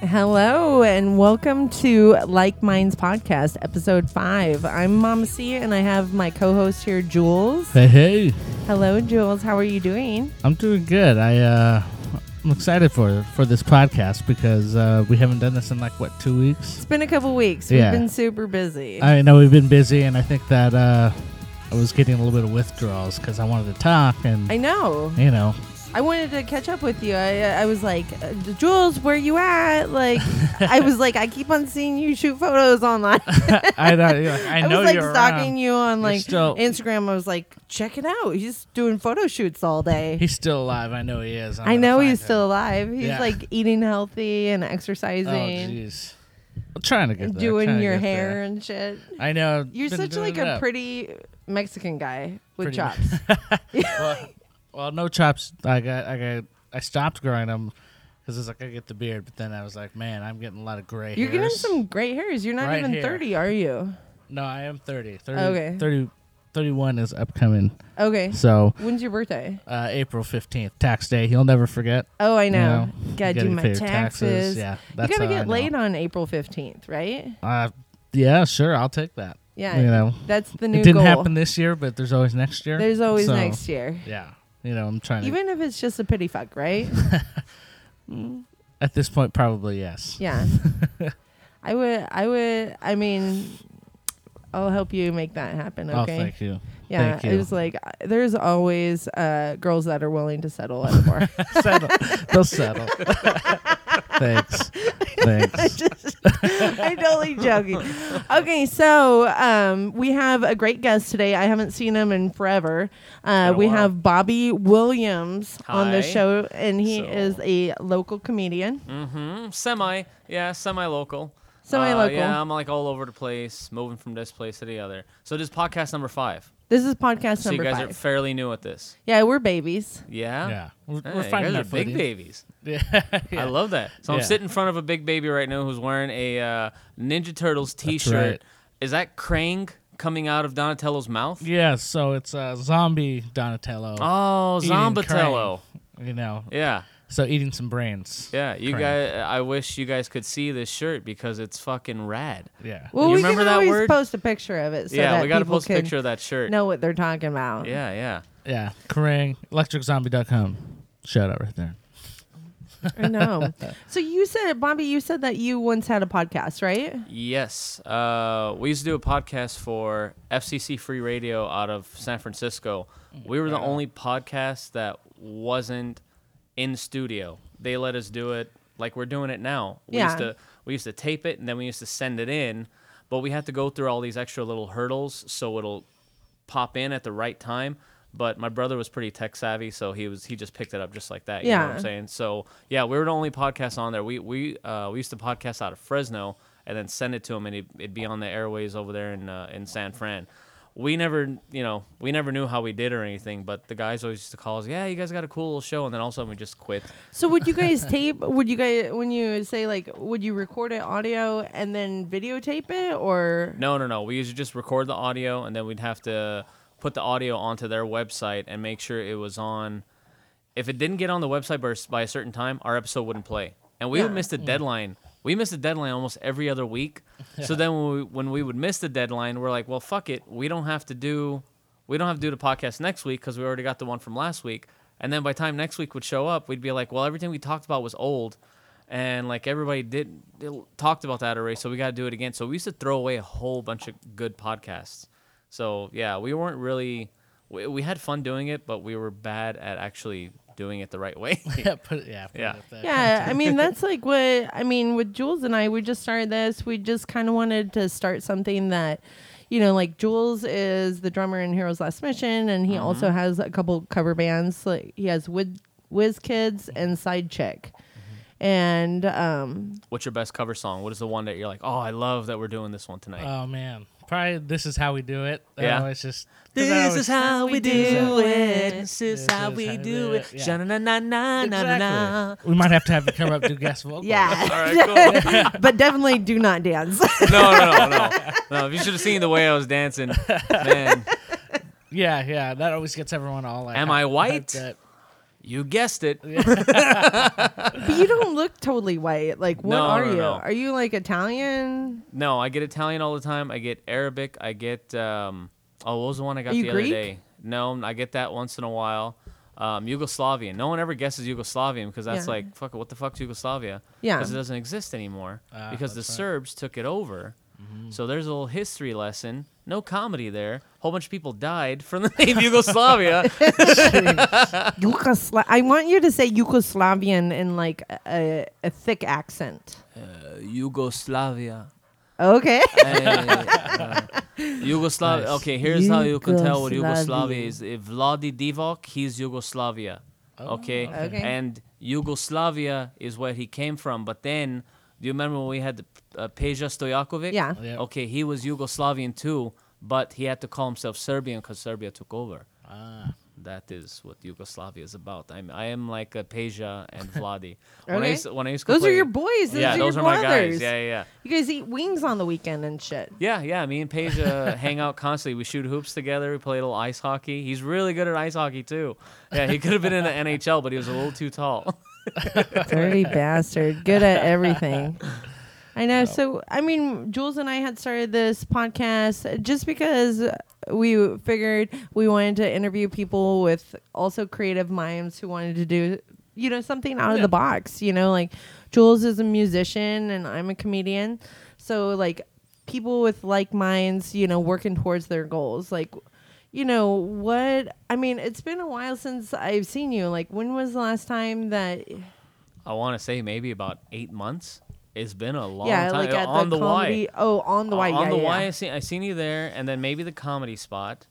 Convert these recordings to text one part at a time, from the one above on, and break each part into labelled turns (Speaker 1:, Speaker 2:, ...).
Speaker 1: Hello and welcome to Like Minds Podcast, episode five. I'm Momma C and I have my co host here, Julz.
Speaker 2: Hey, hey.
Speaker 1: Hello, Julz. How are you doing?
Speaker 2: I'm doing good. I uh I'm excited for for this podcast because uh, we haven't done this in like what two weeks.
Speaker 1: It's been a couple weeks.
Speaker 2: Yeah.
Speaker 1: We've been super busy.
Speaker 2: I know we've been busy, and I think that uh, I was getting a little bit of withdrawals because I wanted to talk, and
Speaker 1: I know.
Speaker 2: you know,
Speaker 1: I wanted to catch up with you. I, I was like, uh, Julz, where are you at? Like, I was like, I keep on seeing you shoot photos online.
Speaker 2: I know, you're like, I
Speaker 1: I,
Speaker 2: know
Speaker 1: was like stalking
Speaker 2: around.
Speaker 1: you on like
Speaker 2: still-
Speaker 1: Instagram. I was like, check it out. He's doing photo shoots all day.
Speaker 2: He's still alive. I know he is. I'm
Speaker 1: I know he's
Speaker 2: him.
Speaker 1: still alive. He's
Speaker 2: Yeah.
Speaker 1: like eating healthy and exercising.
Speaker 2: Oh
Speaker 1: exercising,
Speaker 2: jeez, I'm trying to get there,
Speaker 1: doing your hair
Speaker 2: there.
Speaker 1: and shit.
Speaker 2: I know.
Speaker 1: You're such like a
Speaker 2: up.
Speaker 1: pretty Mexican guy with
Speaker 2: Pretty-
Speaker 1: chops.
Speaker 2: well, well, no chops. I got, I got, I stopped growing them because it's like I get the beard, but then I was like, man, I'm getting a lot of gray. Hairs.
Speaker 1: You're getting some gray hairs. You're not
Speaker 2: Right
Speaker 1: even
Speaker 2: here.
Speaker 1: 30, are you?
Speaker 2: No, I am 30. 30
Speaker 1: Okay.
Speaker 2: 30 31 is upcoming.
Speaker 1: Okay.
Speaker 2: So
Speaker 1: When's your birthday?
Speaker 2: uh, April 15th, tax day. He'll never forget.
Speaker 1: Oh, I
Speaker 2: you
Speaker 1: know.
Speaker 2: you
Speaker 1: Gotta
Speaker 2: gotta
Speaker 1: do my
Speaker 2: your
Speaker 1: taxes.
Speaker 2: Yeah,
Speaker 1: You gotta get
Speaker 2: know.
Speaker 1: laid on April 15th, right?
Speaker 2: Uh, yeah, sure. I'll take that.
Speaker 1: Yeah.
Speaker 2: You know,
Speaker 1: That's the new
Speaker 2: it didn't
Speaker 1: goal.
Speaker 2: happen this year, but there's always next year.
Speaker 1: There's always
Speaker 2: So,
Speaker 1: next year.
Speaker 2: Yeah. You know, I'm trying to.
Speaker 1: Even if it's just a pity fuck, right? Mm.
Speaker 2: At this point, probably yes.
Speaker 1: Yeah. I would I would I mean I'll help you make that happen,
Speaker 2: Oh,
Speaker 1: okay?
Speaker 2: thank you.
Speaker 1: Yeah,
Speaker 2: thank you.
Speaker 1: it was like uh, there's always uh, girls that are willing to settle at a bar.
Speaker 2: settle. They'll settle. Thanks. Thanks.
Speaker 1: Just- I'm totally joking. Okay, so um, we have a great guest today. I haven't seen him in forever. Uh,
Speaker 3: been a
Speaker 1: we
Speaker 3: while.
Speaker 1: have Bobby Williams on the
Speaker 3: Hi.
Speaker 1: show, and he
Speaker 3: So-
Speaker 1: is a local comedian.
Speaker 3: Mm-hmm. Semi, yeah, semi-local.
Speaker 1: Semi-local.
Speaker 3: Uh, yeah, I'm like all over the place, moving from this place to the other. So this is podcast number five.
Speaker 1: This is podcast number.
Speaker 3: So
Speaker 1: number
Speaker 3: you guys
Speaker 1: five.
Speaker 3: are fairly new at this.
Speaker 1: yeah, we're babies.
Speaker 3: Yeah.
Speaker 2: Yeah. We're,
Speaker 3: Hey,
Speaker 2: we're
Speaker 3: you
Speaker 2: finding
Speaker 3: guys
Speaker 2: our
Speaker 3: are big
Speaker 2: footing.
Speaker 3: babies.
Speaker 2: Yeah. yeah.
Speaker 3: I love that. So I'm
Speaker 2: Yeah.
Speaker 3: sitting in front of a big baby right now who's wearing a uh, Ninja Turtles T-shirt.
Speaker 2: right.
Speaker 3: Is that Krang coming out of Donatello's mouth?
Speaker 2: Yeah, so it's a zombie Donatello.
Speaker 3: Oh,
Speaker 2: eating
Speaker 3: Zombatello.
Speaker 2: Krang, You know,
Speaker 3: Yeah.
Speaker 2: So eating some brains.
Speaker 3: Yeah, you
Speaker 2: Krang.
Speaker 3: guys. I wish you guys could see this shirt because it's fucking rad.
Speaker 2: Yeah.
Speaker 1: Well,
Speaker 3: You
Speaker 1: we
Speaker 3: remember
Speaker 1: can
Speaker 3: that
Speaker 1: always
Speaker 3: word?
Speaker 1: post a picture of it so
Speaker 3: yeah,
Speaker 1: that
Speaker 3: we got to
Speaker 1: people
Speaker 3: post a
Speaker 1: can
Speaker 3: picture of that shirt.
Speaker 1: know what they're talking about.
Speaker 3: Yeah, yeah.
Speaker 2: Yeah. Kerrang, electriczombie.com. Shout out right there.
Speaker 1: I know. so you said, Bobby, you said that you once had a podcast, right?
Speaker 3: Yes. Uh, we used to do a podcast for FCC Free Radio out of San Francisco. We were the only podcast that wasn't in studio. They let us do it like we're doing it now. We used to we used to tape it and then we used to send it in, but we had to go through all these extra little hurdles so it'll pop in at the right time. But my brother was pretty tech savvy, so he was he just picked it up just like that. You know what I'm saying? So yeah, we were the only podcast on there. We we uh, we used to podcast out of Fresno and then send it to him, and it'd, it'd be on the airways over there in uh, in San Fran. We never, you know, we never knew how we did or anything, but the guys always used to call us, yeah, you guys got a cool little show, and then all of a sudden we just quit.
Speaker 1: So would you guys tape? Would you guys when you say like would you record it audio and then videotape it or
Speaker 3: No, no, no. We usually just record the audio, and then we'd have to put the audio onto their website and make sure it was on. If it didn't get on the website by, by a certain time, our episode wouldn't play, and we would miss the mm. deadline. We missed the deadline almost every other week. So then when we, when we would miss the deadline, we're like, well, fuck it. We don't have to do we don't have to do the podcast next week because we already got the one from last week. And then by the time next week would show up, we'd be like, well, everything we talked about was old, and like everybody did, did talked about that already, so we got to do it again. So we used to throw away a whole bunch of good podcasts. So yeah, we weren't really we, we had fun doing it, but we were bad at actually doing it the right way.
Speaker 2: yeah, put it, yeah, put
Speaker 3: Yeah.
Speaker 2: it
Speaker 1: yeah? I mean that's like what I mean with Julz and I. We just started this. We just kind of wanted to start something that. You know, like Julz is the drummer in Heroes Last Mission, and he
Speaker 3: Mm-hmm.
Speaker 1: also has a couple cover bands. Like he has Wiz, Whiz Kids and Side Chick,
Speaker 3: Mm-hmm.
Speaker 1: and um,
Speaker 3: What's your best cover song? What is the one that you're like, oh, I love that we're doing this one tonight?
Speaker 2: Oh man, probably this is how we do it.
Speaker 3: Yeah.
Speaker 2: Uh, it's just this always-
Speaker 3: how we
Speaker 2: do it.
Speaker 3: This
Speaker 2: is how we do it. Yeah. We might have to have you come up do guest vocals.
Speaker 1: yeah,
Speaker 3: All right, cool.
Speaker 1: but definitely do not dance.
Speaker 3: no, no, no, no, no. If you should have seen the way I was dancing, man.
Speaker 2: Yeah, yeah. That always gets everyone all like.
Speaker 3: Am
Speaker 2: hy-
Speaker 3: I white?
Speaker 2: Hyped up.
Speaker 3: You guessed it.
Speaker 1: But you don't look totally white. Like, what
Speaker 3: No,
Speaker 1: are
Speaker 3: no,
Speaker 1: you?
Speaker 3: no.
Speaker 1: Are you like Italian?
Speaker 3: No, I get Italian all the time. I get Arabic. I get um. Oh, what was the one I got
Speaker 1: Are you
Speaker 3: the
Speaker 1: Greek?
Speaker 3: other day? No, I get that once in a while. Um, Yugoslavian. No one ever guesses Yugoslavian because that's
Speaker 1: Yeah.
Speaker 3: like fuck. What the fuck's Yugoslavia?
Speaker 1: Yeah.
Speaker 3: because it doesn't exist anymore
Speaker 2: Ah,
Speaker 3: because the
Speaker 2: that's right.
Speaker 3: Serbs took it over.
Speaker 1: Mm-hmm.
Speaker 3: So there's a little history lesson. No comedy there. whole bunch of people died from the name Yugoslavia.
Speaker 1: Yugosla- I want you to say Yugoslavian in like a, a thick accent.
Speaker 3: Uh, Yugoslavia.
Speaker 1: Okay.
Speaker 3: uh, Yugoslavia.
Speaker 2: Nice.
Speaker 3: Okay, here's how you can tell what
Speaker 1: Yugoslavia.
Speaker 3: Yugoslavia is. If Vlade Divac, he's Yugoslavia. Okay?
Speaker 1: Okay.
Speaker 3: And Yugoslavia is where he came from. But then, do you remember when we had the, uh, Peja Stojakovic?
Speaker 1: Yeah.
Speaker 2: Yeah.
Speaker 3: Okay, he was Yugoslavian too, but he had to call himself Serbian because Serbia took over.
Speaker 2: Ah.
Speaker 3: That is what Yugoslavia is about. I'm, I am like a Peja and Vlade. When I
Speaker 1: Okay.
Speaker 3: used to, when I used to
Speaker 1: Those are your boys. Those
Speaker 3: yeah,
Speaker 1: are
Speaker 3: those
Speaker 1: your
Speaker 3: are my guys. Yeah, yeah, yeah.
Speaker 1: You guys eat wings on the weekend and shit.
Speaker 3: Yeah, yeah. Me and Paige uh, hang out constantly. We shoot hoops together. We play a little ice hockey. He's really good at ice hockey too. Yeah, he could have been in the NHL, but he was a little too tall.
Speaker 1: Dirty bastard. Good at everything. I know. So, I mean, Julz and I had started this podcast just because we figured we wanted to interview people with also creative minds who wanted to do, you know, something out of
Speaker 2: Yeah.
Speaker 1: the box. You know, like Julz is a musician and I'm a comedian. So, like, people with like minds, you know, working towards their goals. Like, you know, what? I mean, it's been a while since I've seen you. Like, when was the last time that
Speaker 3: I want to say maybe about eight months. It's been a long
Speaker 1: yeah,
Speaker 3: time.
Speaker 1: like at
Speaker 3: on
Speaker 1: the,
Speaker 3: the,
Speaker 1: comedy.
Speaker 3: Y.
Speaker 1: Oh, on the Y.
Speaker 3: on
Speaker 1: yeah,
Speaker 3: the
Speaker 1: yeah,
Speaker 3: Y. I seen I seen you there, and then maybe the comedy spot.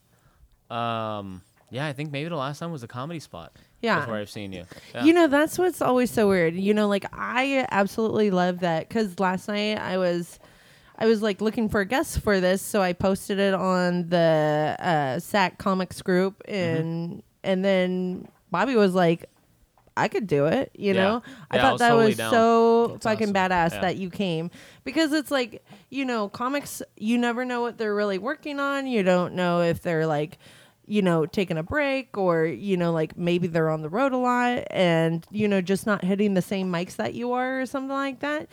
Speaker 3: Um, yeah, I think maybe the last time was the comedy spot.
Speaker 1: Yeah.
Speaker 3: where I've seen you. Yeah.
Speaker 1: You know, that's what's always so weird. You know, like I absolutely love that because last night I was, I was like looking for guests for this, so I posted it on the uh, SAC Comics group,
Speaker 3: Mm-hmm.
Speaker 1: and and then Bobby was like, I could do it. You
Speaker 3: Yeah.
Speaker 1: know, I
Speaker 3: Yeah, I
Speaker 1: thought
Speaker 3: was
Speaker 1: that
Speaker 3: totally
Speaker 1: was
Speaker 3: down.
Speaker 1: so
Speaker 2: That's
Speaker 1: fucking
Speaker 2: awesome.
Speaker 1: badass
Speaker 3: Yeah.
Speaker 1: that you came because it's like you know, comics. You never know what they're really working on. You don't know if they're like you know, taking a break or, you know, like maybe they're on the road a lot and, you know, just not hitting the same mics that you are or something like that.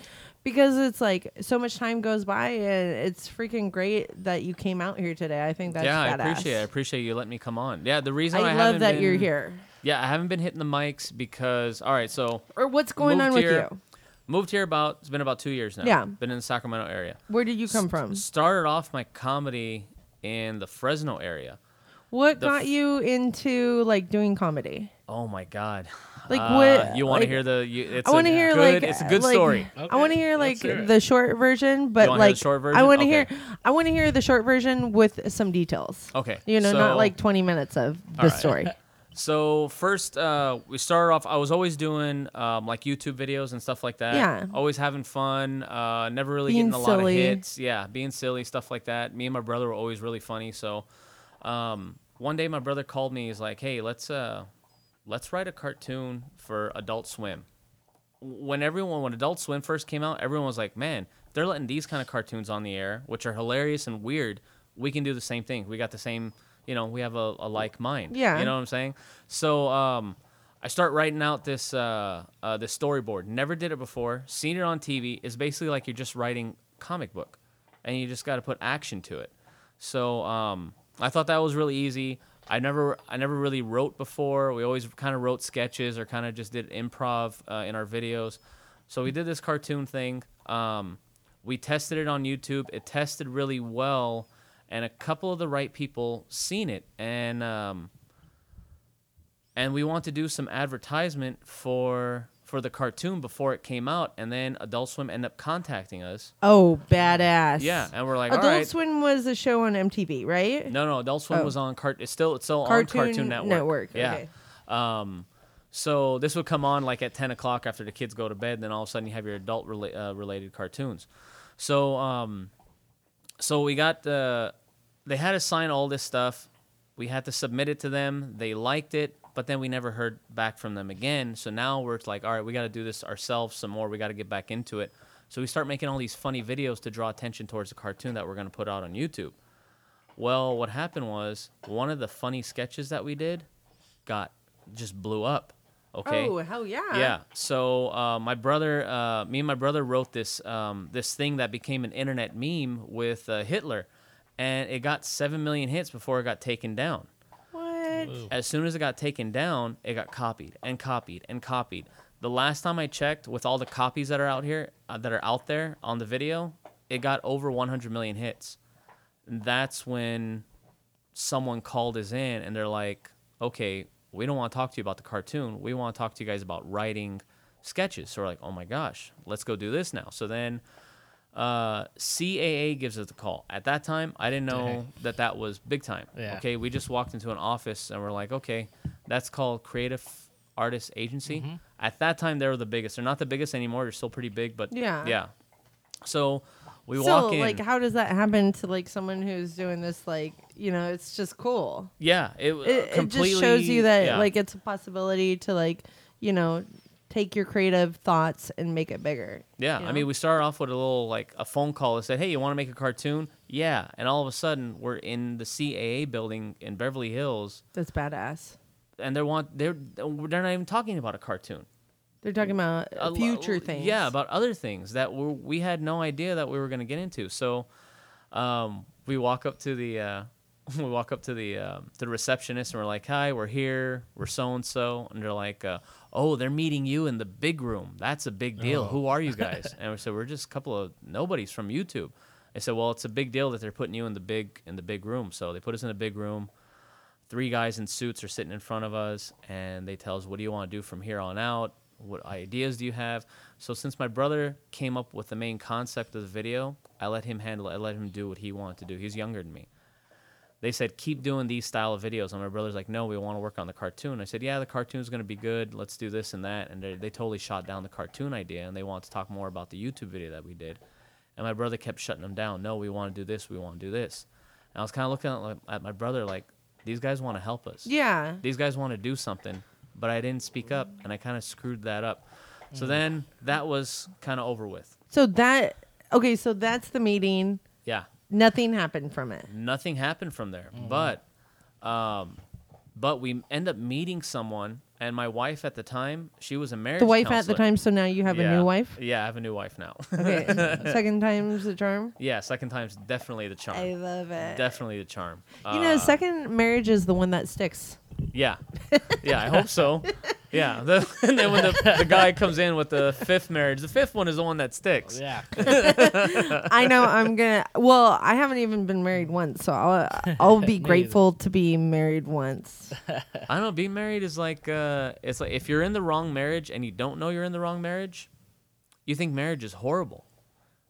Speaker 1: Because it's like so much time goes by and it's freaking great that you came out here today. I think that's
Speaker 3: yeah, I appreciate it. I appreciate you letting me come on. Yeah, the reason I,
Speaker 1: I love that you're here.
Speaker 3: Yeah, I haven't been hitting the mics because all right, so
Speaker 1: Or what's going on with
Speaker 3: here-
Speaker 1: you?
Speaker 3: moved here about it's been about two years now.
Speaker 1: Yeah.
Speaker 3: been in the Sacramento area.
Speaker 1: Where did you come from?
Speaker 3: Started off my comedy in the Fresno area.
Speaker 1: What
Speaker 3: the
Speaker 1: got
Speaker 3: f-
Speaker 1: you into like doing comedy?
Speaker 3: Oh my god!
Speaker 1: Like
Speaker 3: Uh,
Speaker 1: what?
Speaker 3: You want
Speaker 1: like,
Speaker 3: to hear the? You, it's
Speaker 1: I want to hear
Speaker 3: good,
Speaker 1: like
Speaker 3: it's a good
Speaker 1: like-
Speaker 3: story.
Speaker 1: I want to hear like
Speaker 2: hear
Speaker 1: the short version, but
Speaker 3: wanna hear the
Speaker 1: like
Speaker 3: short
Speaker 1: I want to
Speaker 3: Okay.
Speaker 1: hear I want to hear the short version with some details.
Speaker 3: Okay,
Speaker 1: You know, not like 20 minutes of the
Speaker 3: All right.
Speaker 1: story.
Speaker 3: So first, uh, we started off. I was always doing um, like YouTube videos and stuff like that.
Speaker 1: Yeah.
Speaker 3: Always having fun. Uh, never really
Speaker 1: Being
Speaker 3: getting a lot of hits. Yeah, being silly stuff like that. Me and my brother were always really funny. So, um, one day my brother called me. He's like, "Hey, let's uh, let's write a cartoon for Adult Swim." When everyone, when Adult Swim first came out, everyone was like, "Man, they're letting these kind of cartoons on the air, which are hilarious and weird. We can do the same thing. We got the same." You know, we have a, a like mind.
Speaker 1: Yeah.
Speaker 3: You know what I'm saying? So um, I start writing out this uh, uh, this storyboard. Never did it before. Seen it on TV. It's basically like you're just writing comic book, and you just got to put action to it. So um, I thought that was really easy. I never I never really wrote before. We always kind of wrote sketches or kind of just did improv uh, in our videos. So we did this cartoon thing. Um, we tested it on YouTube. It tested really well, and a couple of the right people seen it, and um, and we want to do some advertisement for for the cartoon before it came out, and then Adult Swim ended up contacting us.
Speaker 1: Oh, badass.
Speaker 3: Yeah, and we're like,
Speaker 1: Adult
Speaker 3: all right.
Speaker 1: Swim was a show on MTV, right?
Speaker 3: No, no, Adult Swim
Speaker 1: Oh.
Speaker 3: was on cart. It's still it's still
Speaker 1: Cartoon
Speaker 3: on Cartoon Network.
Speaker 1: Network,
Speaker 3: Yeah.
Speaker 1: okay.
Speaker 3: Um, so this would come on like at ten o'clock after the kids go to bed. And then all of a sudden you have your adult rela- uh, related cartoons. So um, so we got the. They had to sign all this stuff. We had to submit it to them. They liked it, but then we never heard back from them again. So now we're like, all right, we got to do this ourselves some more. We got to get back into it. So we start making all these funny videos to draw attention towards the cartoon that we're going to put out on YouTube. Well, what happened was one of the funny sketches that we did got just blew up. Okay.
Speaker 1: Oh hell yeah.
Speaker 3: Yeah. So uh, my brother, uh, me and my brother wrote this um, this thing that became an internet meme with uh, Hitler, and it got seven million hits before it got taken down.
Speaker 1: What?
Speaker 3: As soon as it got taken down, it got copied and copied and copied. The last time I checked, with all the copies that are out here, uh, that are out there on the video, it got over 100 million hits. That's when someone called us in and they're like, okay, we don't want to talk to you about the cartoon. We want to talk to you guys about writing sketches. So we're like, oh my gosh, let's go do this now. So then uh, CAA gives us the call. At that time, I didn't know
Speaker 2: Dang.
Speaker 3: that that was big time.
Speaker 2: Yeah.
Speaker 3: Okay, we just walked into an office and we're like, okay, that's called Creative Artist Agency.
Speaker 2: Mm-hmm.
Speaker 3: At that time, they were the biggest. They're not the biggest anymore. They're still pretty big, but
Speaker 1: Yeah.
Speaker 3: yeah. So we
Speaker 1: so
Speaker 3: walk in.
Speaker 1: like, how does that happen to like someone who's doing this? Like, you know, it's just cool.
Speaker 3: yeah, it,
Speaker 1: It, it just shows you that
Speaker 3: yeah.
Speaker 1: like it's a possibility to like, you know, take your creative thoughts and make it bigger.
Speaker 3: Yeah,
Speaker 1: you
Speaker 3: I mean, we started off with a little like a phone call that said, "Hey, you want to make a cartoon?" Yeah, and all of a sudden we're in the CAA building in Beverly Hills,
Speaker 1: That's badass.
Speaker 3: and they want they're they're not even talking about a cartoon.
Speaker 1: They're talking about
Speaker 3: A lo-
Speaker 1: future things.
Speaker 3: Yeah, about other things that we we had no idea that we were going to get into. So, um, we walk up to the uh, we walk up to the um, to the receptionist and we're like, "Hi, we're here. We're so and so," and they're like, uh, "Oh, they're meeting you in the big room. That's a big deal.
Speaker 2: Oh.
Speaker 3: Who are you guys?" and we said, "We're just a couple of nobodies from YouTube." I said, "Well, it's a big deal that they're putting you in the big in the big room." So they put us in a big room. Three guys in suits are sitting in front of us, and they tell us, "What do you want to do from here on out? What ideas do you have?" So since my brother came up with the main concept of the video, I let him handle it. I let him do what he wanted to do. He's younger than me. They said, "Keep doing these style of videos," and my brother's like, "No, we want to work on the cartoon." I said, "Yeah, the cartoon's going to be good. Let's do this and that." And they, they totally shot down the cartoon idea, and they want to talk more about the YouTube video that we did. And my brother kept shutting them down. No, we want to do this. We want to do this. And I was kind of looking at, like, at my brother like, these guys want to help us.
Speaker 1: Yeah.
Speaker 3: These guys want to do something, but I didn't speak up, and I kind of screwed that up.
Speaker 1: Mm.
Speaker 3: So then that was kind of over with.
Speaker 1: So that okay, so that's the meeting.
Speaker 3: Yeah,
Speaker 1: Nothing happened from it.
Speaker 3: nothing happened from there.
Speaker 1: Mm-hmm.
Speaker 3: But, um, but we end up meeting someone, and my wife at the time, she was a marriage.
Speaker 1: The wife at the time, so now you have a new wife.
Speaker 3: Yeah, I have a new wife now.
Speaker 1: Okay, second time's the charm.
Speaker 3: yeah, second time's definitely the charm.
Speaker 1: I love it.
Speaker 3: Definitely the charm.
Speaker 1: You know,
Speaker 3: Uh,
Speaker 1: second marriage is the one that sticks.
Speaker 3: Yeah, yeah, I hope so. Yeah, the, and then when the, the guy comes in with the fifth marriage, the fifth one is the one that sticks.
Speaker 2: Yeah.
Speaker 1: I know I'm gonna. Well, I haven't even been married once, so I'll I'll be grateful to be married once.
Speaker 3: I don't know. Being married is like uh, it's like if you're in the wrong marriage and you don't know you're in the wrong marriage, you think marriage is horrible,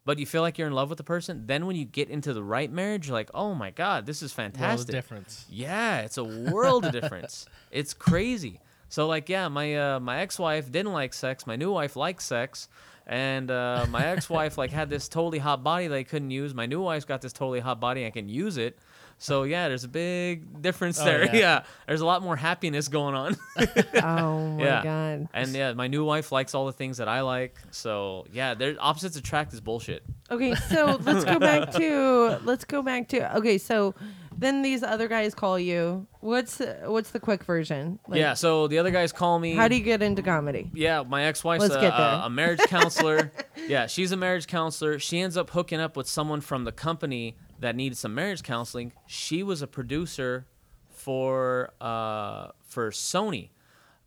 Speaker 3: but you feel like you're in love with the person. Then when you get into the right marriage, you're like, oh my god, this is
Speaker 2: World
Speaker 3: fantastic.
Speaker 2: difference.
Speaker 3: Yeah, it's a world of difference. It's crazy. So like, yeah, my uh, my ex-wife didn't like sex. My new wife likes sex, and uh, my ex-wife like had this totally hot body that I couldn't use. My new wife's got this totally hot body. I can use it. So yeah, there's a big difference
Speaker 2: Oh,
Speaker 3: there.
Speaker 2: yeah.
Speaker 3: Yeah. there's a lot more happiness going on.
Speaker 1: Oh my
Speaker 3: Yeah.
Speaker 1: god.
Speaker 3: and yeah, my new wife likes all the things that I like. So yeah, their opposites attract is bullshit.
Speaker 1: Okay, so let's go back to let's go back to okay. So then these other guys call you. What's what's the quick version? Like,
Speaker 3: yeah. So the other guys call me.
Speaker 1: How do you get into comedy?
Speaker 3: Yeah, my ex-wife's
Speaker 1: Let's
Speaker 3: a, a, a marriage counselor. yeah, she's a marriage counselor. She ends up hooking up with someone from the company that needed some marriage counseling. She was a producer for uh, for Sony.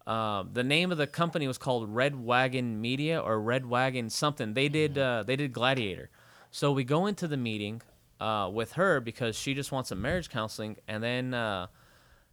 Speaker 3: Um, the name of the company was called Red Wagon Media or Red Wagon something. They did uh, they did Gladiator. So we go into the meeting uh, with her because she just wants some marriage counseling, and then. Uh,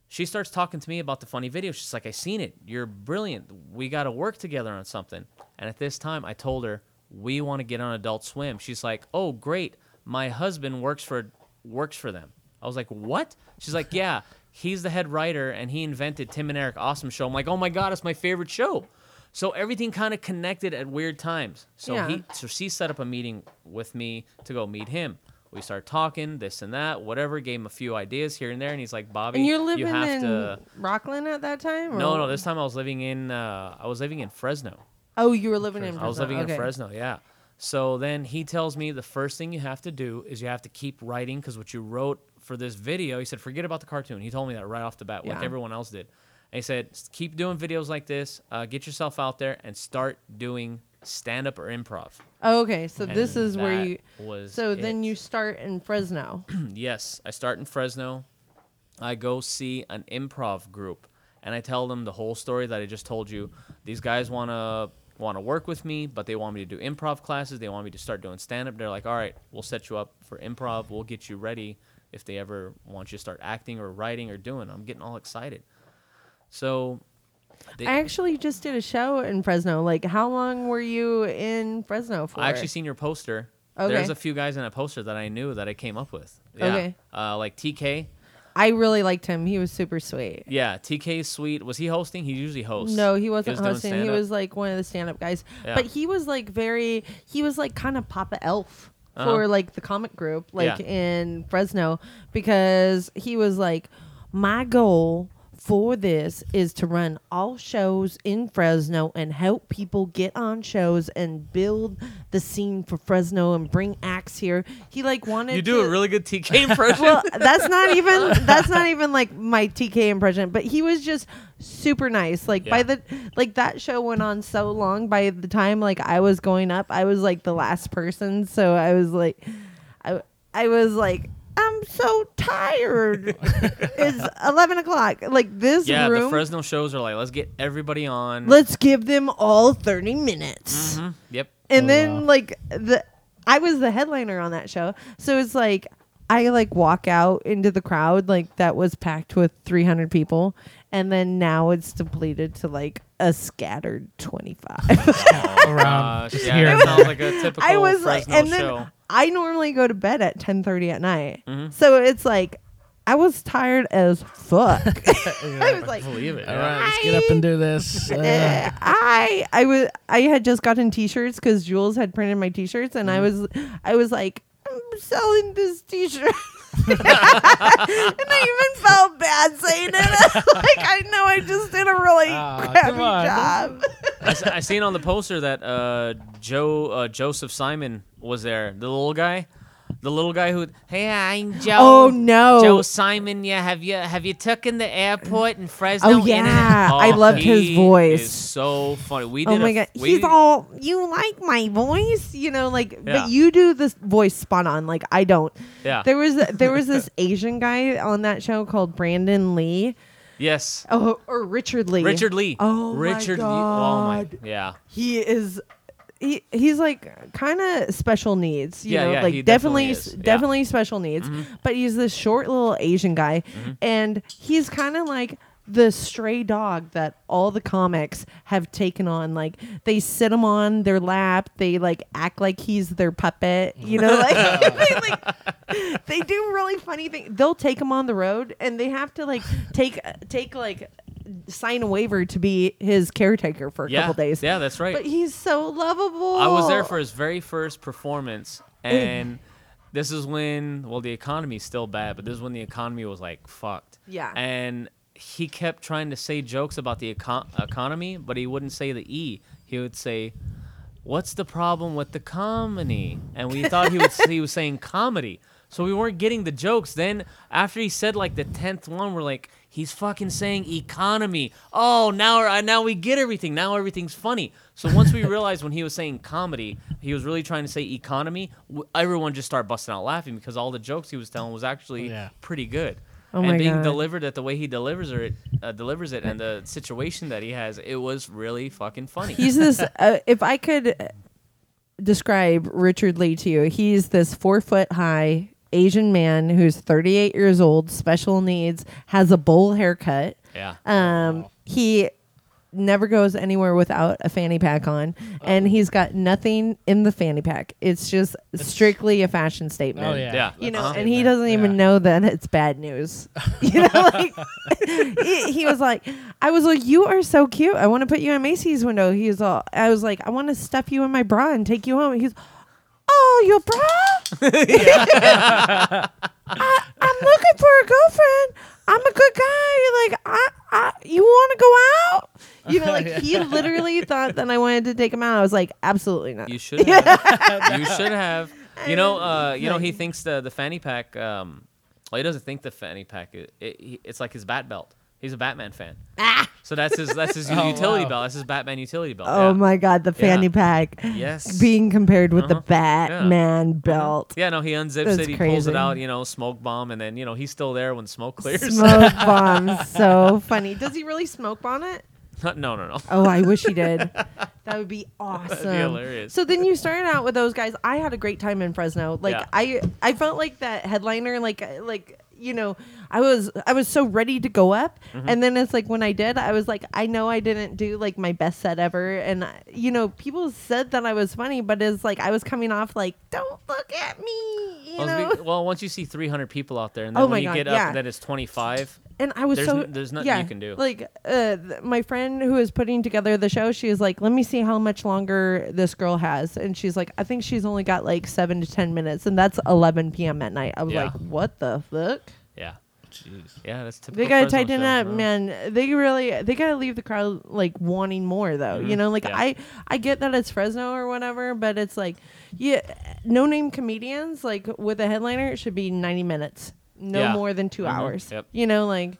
Speaker 3: she starts talking to me about the funny video. She's like, I seen it. You're brilliant. We got to work together on something. And at this time, I told her, we want to get on Adult Swim. She's like, oh, great. My husband works for works for them. I was like, what? She's like, yeah, he's the head writer and he invented Tim and Eric Awesome Show. I'm like, oh my God, it's my favorite show. So everything kind of connected at weird times. So
Speaker 1: Yeah.
Speaker 3: he, so she set up a meeting with me to go meet him. We start talking, this and that, whatever. Gave him a few ideas here and there, and he's like, "Bobby,
Speaker 1: And you're living
Speaker 3: you have
Speaker 1: in
Speaker 3: to."
Speaker 1: Rocklin at that time? or-
Speaker 3: No, no. This time I was living in uh, I was living in Fresno.
Speaker 1: Oh, you were living in.
Speaker 3: I was living
Speaker 1: okay.
Speaker 3: in Fresno. Yeah. So then he tells me the first thing you have to do is you have to keep writing because what you wrote for this video, he said, forget about the cartoon. He told me that right off the bat, like everyone else did. And he said, keep doing videos like this, uh, get yourself out there, and start doing stand up or improv.
Speaker 1: Oh, okay, so this is where you.
Speaker 3: Was
Speaker 1: So then you start in Fresno.
Speaker 3: yes, I start in Fresno. I go see an improv group, and I tell them the whole story that I just told you. These guys want to want to work with me, but they want me to do improv classes. They want me to start doing stand up. They're like, "All right, we'll set you up for improv. We'll get you ready if they ever want you to start acting or writing or doing." I'm getting all excited. So, they,
Speaker 1: I actually just did a show in Fresno. Like, how long were you in Fresno for?
Speaker 3: I actually seen your poster.
Speaker 1: Okay.
Speaker 3: There's a few guys in that poster that I knew that I came up with. Yeah.
Speaker 1: Okay.
Speaker 3: Uh, like TK.
Speaker 1: I really liked him. He was super sweet.
Speaker 3: Yeah, TK Sweet. Was he hosting? He usually hosts.
Speaker 1: No, he wasn't
Speaker 3: was
Speaker 1: hosting. He was like one of the stand-up guys.
Speaker 3: Yeah.
Speaker 1: But he was like very. He was like kind of Papa Elf
Speaker 3: Uh-huh.
Speaker 1: for like the comic group, like
Speaker 3: Yeah.
Speaker 1: in Fresno, because he was like, my goal for this is to run all shows in Fresno and help people get on shows and build the scene for Fresno and bring acts here. He like wanted
Speaker 3: You do
Speaker 1: to,
Speaker 3: a really good TK impression.
Speaker 1: well, that's not even that's not even like my TK impression, but he was just super nice. Like by the like that show went on so long. By the time like I was going up, I was like the last person. So I was like, I I was like. I'm so tired. it's eleven o'clock. Like this
Speaker 3: yeah,
Speaker 1: room.
Speaker 3: the Fresno shows are like, let's get everybody on.
Speaker 1: let's give them all thirty minutes.
Speaker 3: Mhm, Yep.
Speaker 1: And
Speaker 2: Oh,
Speaker 1: then
Speaker 2: wow.
Speaker 1: like the I was the headliner on that show. So it's like I like walk out into the crowd like that was packed with 300 people and then now it's depleted to like a scattered 25.
Speaker 2: around
Speaker 3: Gosh,
Speaker 2: just
Speaker 3: yeah,
Speaker 2: here
Speaker 3: that sounds like a typical
Speaker 1: I was like
Speaker 3: Fresno
Speaker 1: and then
Speaker 3: show.
Speaker 1: I normally go to bed at 10:30 at night.
Speaker 3: Mhm.
Speaker 1: So it's like I was tired as fuck. I was like
Speaker 3: Believe it.
Speaker 2: All
Speaker 3: yeah.
Speaker 2: let's get up and do this. Uh,
Speaker 1: I I was I had just gotten t-shirts because Julz had printed my t-shirts and I
Speaker 3: Mm-hmm.
Speaker 1: was I was like I'm selling this t-shirt. and I even felt bad saying it. like I know I just did a really
Speaker 2: Aw,
Speaker 1: crappy
Speaker 2: come on.
Speaker 1: job.
Speaker 3: I, s- I seen on the poster that uh, Joe uh, Joseph Simon was there. The little guy, the little guy who. Hey, I'm Joe.
Speaker 1: Oh, no.
Speaker 3: Joe Simon. Yeah, have you have you took in the airport in Fresno?
Speaker 1: Oh, yeah.
Speaker 3: out?
Speaker 1: I oh, loved his voice.
Speaker 3: Is so funny. We
Speaker 1: Oh my
Speaker 3: a,
Speaker 1: god, he's all you like my voice, you know, like
Speaker 3: Yeah.
Speaker 1: but you do this voice spot on, like I don't.
Speaker 3: Yeah.
Speaker 1: There was there was this Asian guy on that show called Brandon Lee.
Speaker 3: Yes.
Speaker 1: Oh, or Richard Lee.
Speaker 3: Richard Lee.
Speaker 1: Oh my
Speaker 3: Richard Lee. Oh my.
Speaker 1: God.
Speaker 3: Yeah.
Speaker 1: he is he, he's like kind of special needs you
Speaker 3: Yeah,
Speaker 1: know
Speaker 3: yeah,
Speaker 1: like
Speaker 3: he
Speaker 1: definitely
Speaker 3: definitely
Speaker 1: s-
Speaker 3: is. Yeah. Mm-hmm.
Speaker 1: definitely special needs but he's this short little asian guy and he's kind of like the stray dog that all the comics have taken on like they sit him on their lap they like act like he's their puppet you know like, they, like they do really funny things they'll take him on the road and they have to like take take like sign a waiver to be his caretaker for a
Speaker 3: Yeah.
Speaker 1: couple days
Speaker 3: Yeah, that's right.
Speaker 1: but he's so lovable.
Speaker 3: I was there for his very first performance, and this is when well the economy's still bad, but this is when the economy was like fucked.
Speaker 1: Yeah.
Speaker 3: And he kept trying to say jokes about the econ- economy, but he wouldn't say the e. He would say, "What's the problem with the comedy?" And we thought he was he was saying comedy. So we weren't getting the jokes. Then after he said like the tenth one, we're like, he's fucking saying economy. Oh, now uh, now we get everything. Now everything's funny. So once we realized when he was saying comedy, he was really trying to say economy. Everyone just started busting out laughing because all the jokes he was telling was actually
Speaker 2: Yeah.
Speaker 3: pretty good.
Speaker 1: Oh
Speaker 3: and being
Speaker 1: God.
Speaker 3: delivered at the way he delivers it, uh, delivers it, and the situation that he has, it was really fucking funny.
Speaker 1: He's this. Uh, if I could uh, describe Richard Lee to you, he's this four foot high Asian man who's 38 years old, special needs, has a bowl haircut.
Speaker 3: yeah.
Speaker 1: Um, he never goes anywhere without a fanny pack on, and he's got nothing in the fanny pack. It's just strictly a fashion statement.
Speaker 2: Oh yeah.
Speaker 3: Yeah.
Speaker 1: you know,
Speaker 3: Uh-huh.
Speaker 1: and he doesn't even
Speaker 2: Yeah.
Speaker 1: know that it's bad news. you know, like he, he was like, I was like, you are so cute. I want to put you in Macy's window. He was all, I was like, I want to stuff you in my bra and take you home. He's, oh, your bra? I, I'm looking for a girlfriend. I'm a good guy. Like, I, I you want to go out? You know, like he literally thought that I wanted to take him out. I was like, absolutely not.
Speaker 3: You should have. you should have. You know, uh, you know, he thinks the the fanny pack. Um, well, he doesn't think the fanny pack. It, it, it's like his bat belt. He's a Batman fan.
Speaker 1: Ah!
Speaker 3: So that's his that's his
Speaker 2: Oh,
Speaker 3: utility
Speaker 2: wow.
Speaker 3: belt. That's his Batman utility belt.
Speaker 1: Oh
Speaker 3: yeah.
Speaker 1: my god, the fanny pack.
Speaker 3: Yes.
Speaker 1: Being compared with the
Speaker 3: Uh-huh. Yeah.
Speaker 1: Batman belt.
Speaker 3: Yeah, no, he unzips
Speaker 1: That's
Speaker 3: it, he pulls it out, you know, smoke bomb, and then you know he's still there when smoke clears.
Speaker 1: Smoke bomb. So funny. Does he really smoke bomb it?
Speaker 3: no, no, no.
Speaker 1: Oh, I wish he did. That would be awesome.
Speaker 3: hilarious.
Speaker 1: So then you started out with those guys. I had a great time in Fresno. Like
Speaker 3: Yeah.
Speaker 1: I, I felt like that headliner. Like, like you know, I was, I was so ready to go up,
Speaker 3: Mm-hmm.
Speaker 1: and then it's like when I did, I was like, I know I didn't do like my best set ever, and I- you know, people said that I was funny, but it's like I was coming off like, don't look at me, you
Speaker 3: Well, well, once you see 300 people out there, and then
Speaker 1: Oh
Speaker 3: when you
Speaker 1: God,
Speaker 3: get
Speaker 1: yeah.
Speaker 3: up, then it's 25.
Speaker 1: and I was
Speaker 3: There's
Speaker 1: so
Speaker 3: n- there's nothing
Speaker 1: yeah,
Speaker 3: you can do.
Speaker 1: Like uh, th- my friend who is putting together the show, she was like, "Let me see how much longer this girl has," and she's like, "I think she's only got like seven to ten minutes, and that's 11 p.m. at night." I was
Speaker 3: Yeah.
Speaker 1: like, "What the fuck?"
Speaker 3: Yeah,
Speaker 2: Jeez.
Speaker 3: yeah, that's typical.
Speaker 1: They gotta
Speaker 3: Fresno
Speaker 1: tighten
Speaker 3: show,
Speaker 1: up,
Speaker 3: huh?
Speaker 1: man. They really they gotta leave the crowd like wanting more though. You
Speaker 3: Mhm.
Speaker 1: know, like
Speaker 3: Yeah.
Speaker 1: I I get that it's Fresno or whatever, but it's like yeah, no name comedians like with a headliner it should be 90 minutes, no
Speaker 3: Yeah.
Speaker 1: more than 2
Speaker 3: Mhm.
Speaker 1: hours.
Speaker 3: Yep.
Speaker 1: You know, like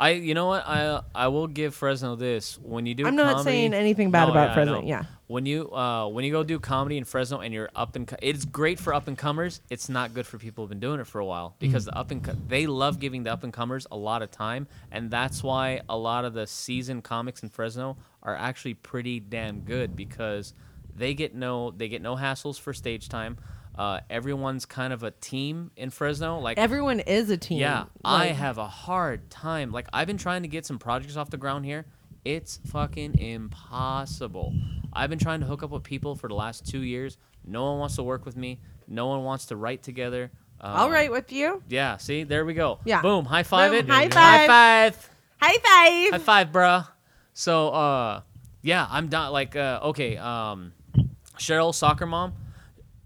Speaker 3: I, you know what? I I will give Fresno this when you do.
Speaker 1: I'm not
Speaker 3: comedy-
Speaker 1: saying anything bad
Speaker 3: No,
Speaker 1: about
Speaker 3: yeah,
Speaker 1: Fresno.
Speaker 3: know.
Speaker 1: Yeah.
Speaker 3: When you uh when you go do comedy in Fresno and you're up and co- it's great for up and comers. It's not good for people who've been doing it for a while because the up and co- they love giving the up and comers a lot of time, and that's why a lot of the seasoned comics in Fresno are actually pretty damn good because they get no they get no hassles for stage time. Uh, everyone's kind of a team in Fresno. Like
Speaker 1: Everyone is a team.
Speaker 3: yeah, I have a hard time. Like I've been trying to get some projects off the ground here. It's fucking impossible. I've been trying to hook up with people for the last two years. No one wants to work with me. No one wants to write together. Um,
Speaker 1: I'll write with you.
Speaker 3: Yeah. See, there we go.
Speaker 1: Yeah.
Speaker 3: Boom. High five
Speaker 1: Boom,
Speaker 3: it.
Speaker 1: high five.
Speaker 3: High
Speaker 1: five. High five.
Speaker 3: High five, bruh. So, uh, yeah, I'm done. Like, uh, okay, um, Cheryl, soccer mom,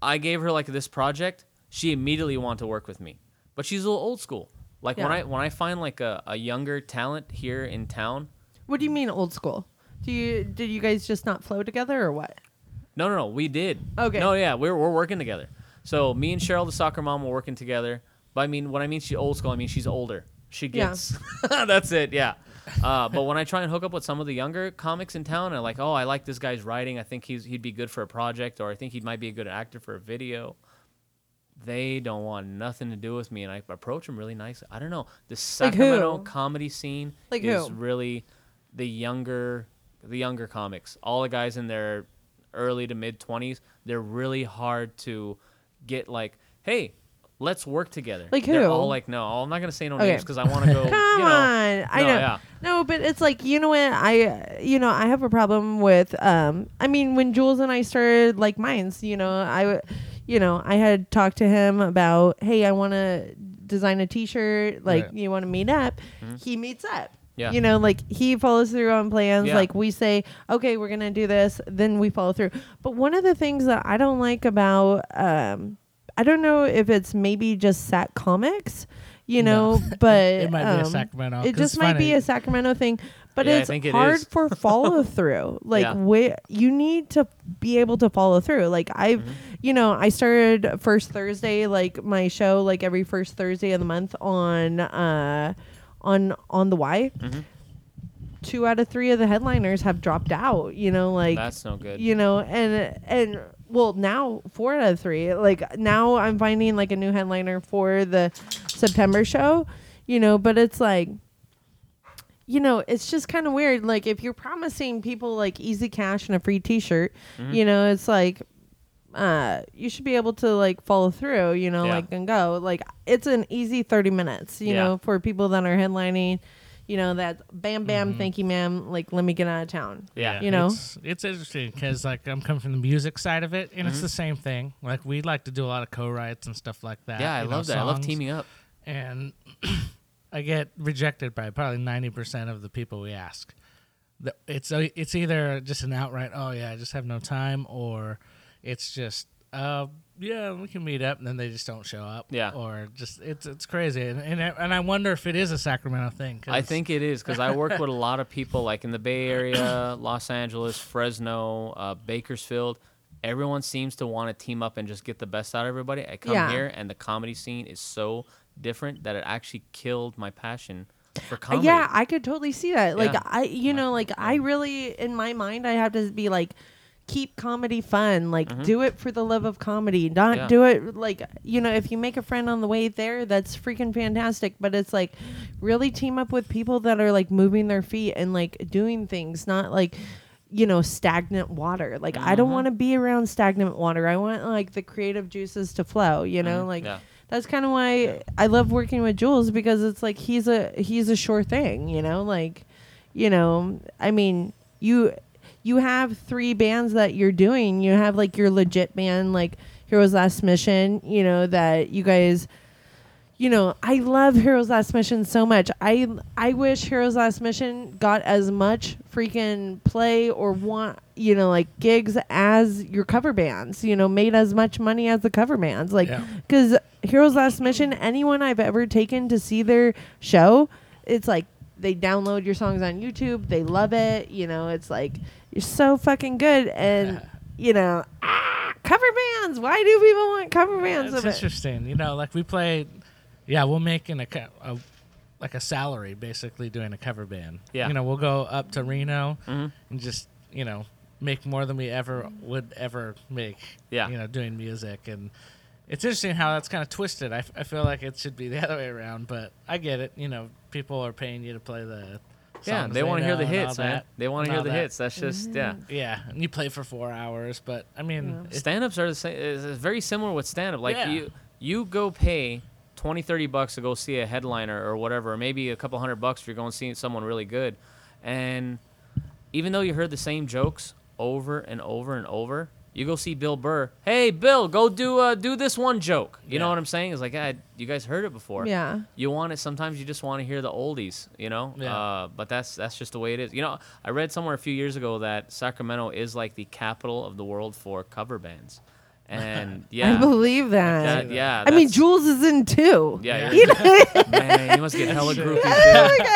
Speaker 3: I gave her like this project. She immediately wanted to work with me, but she's a little old school. Like when I when I find like a, a younger talent here in town,
Speaker 1: What do you mean old school? Do you did you guys just not flow together or what?
Speaker 3: no, no, no, we did.
Speaker 1: Okay.
Speaker 3: No, yeah, we're we're working together. So me and Cheryl, the soccer mom, were working together. But I mean, when I mean she's old school, I mean she's older. She
Speaker 1: Yeah.
Speaker 3: gets. that's it. Yeah. Uh, but when I try and hook up with some of the younger comics in town, I'm like, oh, I like this guy's writing. I think he's he'd be good for a project, or I think he might be a good actor for a video. They don't want nothing to do with me, and I approach them really nice. I don't know. The
Speaker 1: Like?
Speaker 3: Sacramento comedy scene
Speaker 1: Like
Speaker 3: is
Speaker 1: who?
Speaker 3: really the younger, the younger comics. All the guys in their early to mid twenties, they're really hard to get. Like, hey, let's work together.
Speaker 1: Like
Speaker 3: They're
Speaker 1: who?
Speaker 3: all like, no, I'm not gonna say no
Speaker 1: Okay.
Speaker 3: names because I want to go.
Speaker 1: Come
Speaker 3: you know,
Speaker 1: on. I
Speaker 3: no,
Speaker 1: know.
Speaker 3: yeah.
Speaker 1: No, but it's like, you know what? I you know, I have a problem with um I mean, when Julz and I started Like Minds, you know, I you know, I had talked to him about, "Hey, I want to design a t-shirt, like
Speaker 2: Right.
Speaker 1: you want to meet up?" He meets up.
Speaker 3: Mm-hmm. Yeah.
Speaker 1: You know, like he follows through on plans.
Speaker 3: Yeah.
Speaker 1: Like we say, okay, we're gonna do this, then we follow through. But one of the things that I don't like about, um, I don't know if it's maybe just Sac Comics, you
Speaker 2: No.
Speaker 1: know, but
Speaker 2: It might be a
Speaker 1: um,
Speaker 2: Sacramento,
Speaker 1: It
Speaker 2: 'cause
Speaker 1: just
Speaker 2: it's
Speaker 1: might be a Sacramento thing, but
Speaker 3: Yeah,
Speaker 1: it's
Speaker 3: it
Speaker 1: hard
Speaker 3: is.
Speaker 1: for follow through. Like
Speaker 3: Yeah.
Speaker 1: where you need to be able to follow through. Like I've,
Speaker 3: Mm-hmm.
Speaker 1: you know, I started first Thursday, like my show, like every first Thursday of the month on, uh, on on the Y.
Speaker 3: Mm-hmm.
Speaker 1: Two out of three of the headliners have dropped out. You know, like
Speaker 3: That's no good.
Speaker 1: you know and and well now four out of three like now i'm finding like a new headliner for the september show you know but it's like you know it's just kind of weird like if you're promising people like easy cash and a free t-shirt
Speaker 3: Mm-hmm.
Speaker 1: you know it's like uh you should be able to like follow through you know
Speaker 3: Yeah.
Speaker 1: like and go like it's an easy 30 minutes you
Speaker 3: Yeah.
Speaker 1: know for people that are headlining you know that bam bam thank you ma'am like let me get out of town
Speaker 3: Yeah.
Speaker 1: you know?
Speaker 2: it's, it's interesting because like I'm coming from the music side of it, and
Speaker 3: Mm-hmm.
Speaker 2: it's the same thing. Like we like to do a lot of co-writes and stuff like that.
Speaker 3: yeah, I
Speaker 2: you know,
Speaker 3: love that. I love teaming up.
Speaker 2: and I get rejected by probably ninety percent of the people we ask. The- It's uh, it's either just an outright, oh yeah, I just have no time, or it's just, uh, yeah, we can meet up, and then they just don't show up.
Speaker 3: Yeah.
Speaker 2: or just it's it's crazy, and and, I- and I wonder if it is a Sacramento thing. 'cause
Speaker 3: I think it is because I work with a lot of people like in the Bay Area, Los Angeles, Fresno, uh, Bakersfield. Everyone seems to want to team up and just get the best out of everybody. I come
Speaker 1: Yeah.
Speaker 3: here and the comedy scene is so different that it actually killed my passion for
Speaker 1: Uh,
Speaker 3: comedy.
Speaker 1: Yeah, I could totally see that. Like
Speaker 3: Yeah.
Speaker 1: I, you know, like I really, in my mind, I have to be like, keep comedy fun. Like do it for the love of comedy. Not
Speaker 3: Mm-hmm. Yeah.
Speaker 1: do it like you know, if you make a friend on the way there, that's freaking fantastic. But it's like really team up with people that are like moving their feet and like doing things, not like you know stagnant water like i
Speaker 3: Mm-hmm.
Speaker 1: don't want to be around stagnant water i want like the creative juices to flow you know like
Speaker 3: Mm-hmm. Yeah.
Speaker 1: that's kind of why I love working with Julz because it's like he's a he's a sure thing, you know, like you know, I mean, you you have three bands that you're doing. You have like your legit band like Heroes Last Mission, you know, that you guys you know, I love Heroes Last Mission so much. I I wish Heroes Last Mission got as much freaking play or want you know like gigs as your cover bands. You know, made as much money as the cover bands. Like,
Speaker 2: Yeah.
Speaker 1: because Heroes Last Mission, anyone I've ever taken to see their show, it's like they download your songs on YouTube. They love it. You know, it's like you're so fucking good and. You know, ah, cover bands. Why do people want cover bands
Speaker 2: It's
Speaker 1: of it?
Speaker 2: interesting. You know, like we play. Yeah, we'll make an, a, a like a salary basically doing a cover band.
Speaker 3: Yeah.
Speaker 2: You know, we'll go up to Reno
Speaker 3: Mhm.
Speaker 2: and just you know make more than we ever would ever make.
Speaker 3: Yeah.
Speaker 2: You know, doing music and. It's interesting how that's kind of twisted. I, f- I feel like it should be the other way around, but I get it. You know, people are paying you to play the
Speaker 3: Yeah, they want to hear the hits, man.
Speaker 2: that,
Speaker 3: They want to hear the
Speaker 2: that.
Speaker 3: hits. That's just yeah. Mm-hmm.
Speaker 2: Yeah, and you play for four hours, but I mean, it's
Speaker 3: Stand-ups are the same. It's it's very similar with stand-up. Like
Speaker 2: Yeah.
Speaker 3: you, you go pay 20, 30 bucks to go see a headliner or whatever, or maybe a couple hundred bucks if you're going to see someone really good, and even though you heard the same jokes over and over and over, you go see Bill Burr. Hey, Bill, go do uh, do this one joke. You know what I'm saying? It's like, ah, you guys heard it before.
Speaker 1: Yeah.
Speaker 3: You want it. Sometimes you just want to hear the oldies. You know.
Speaker 2: Yeah.
Speaker 3: Uh, but that's that's just the way it is. You know, I read somewhere a few years ago that Sacramento is like the capital of the world for cover bands, and yeah,
Speaker 1: I believe that.
Speaker 3: that- yeah.
Speaker 1: I mean, Julz is in too.
Speaker 3: Yeah,
Speaker 1: You know?
Speaker 3: man, you must get hella
Speaker 2: true.
Speaker 3: groupies.
Speaker 1: Like,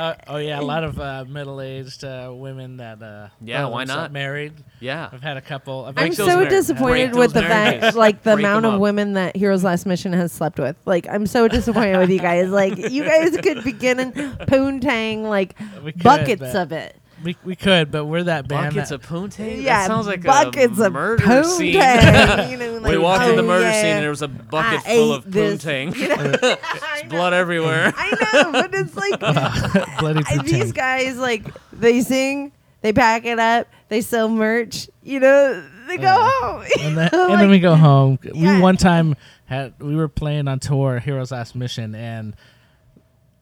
Speaker 2: Uh, oh yeah, a lot of uh, middle-aged uh, women that uh,
Speaker 3: Yeah, why not?
Speaker 2: married.
Speaker 3: Yeah,
Speaker 2: I've had a couple. I've
Speaker 1: I'm
Speaker 3: Break
Speaker 2: actually-
Speaker 3: those
Speaker 1: so
Speaker 3: mar-
Speaker 1: disappointed
Speaker 3: break
Speaker 1: with the fact, like the
Speaker 3: Break
Speaker 1: amount of women that Heroes Last Mission has slept with. Like, I'm so disappointed with you guys. Like, you guys could be getting poontang like
Speaker 2: could,
Speaker 1: buckets
Speaker 2: but-
Speaker 1: of it.
Speaker 2: We, we could, but we're that band.
Speaker 3: buckets
Speaker 2: that,
Speaker 3: of poontang.
Speaker 1: yeah,
Speaker 3: that sounds like
Speaker 1: buckets
Speaker 3: a
Speaker 1: of
Speaker 3: murder scene.
Speaker 1: poontang. you know,
Speaker 3: we
Speaker 1: like,
Speaker 3: walked in the
Speaker 1: oh,
Speaker 3: murder
Speaker 1: yeah,
Speaker 3: scene and there was a bucket
Speaker 1: I
Speaker 3: full of
Speaker 1: this.
Speaker 3: poontang.
Speaker 1: You know?
Speaker 3: Blood everywhere.
Speaker 1: I know, but it's like ah,
Speaker 2: bloody
Speaker 1: I- these guys like they sing, they pack it up, they sell merch. You know, they go
Speaker 2: Yeah.
Speaker 1: home.
Speaker 2: and then,
Speaker 1: Like,
Speaker 2: and then we go home.
Speaker 1: Yeah.
Speaker 2: We one time had we were playing on tour, Heroes Last Mission, and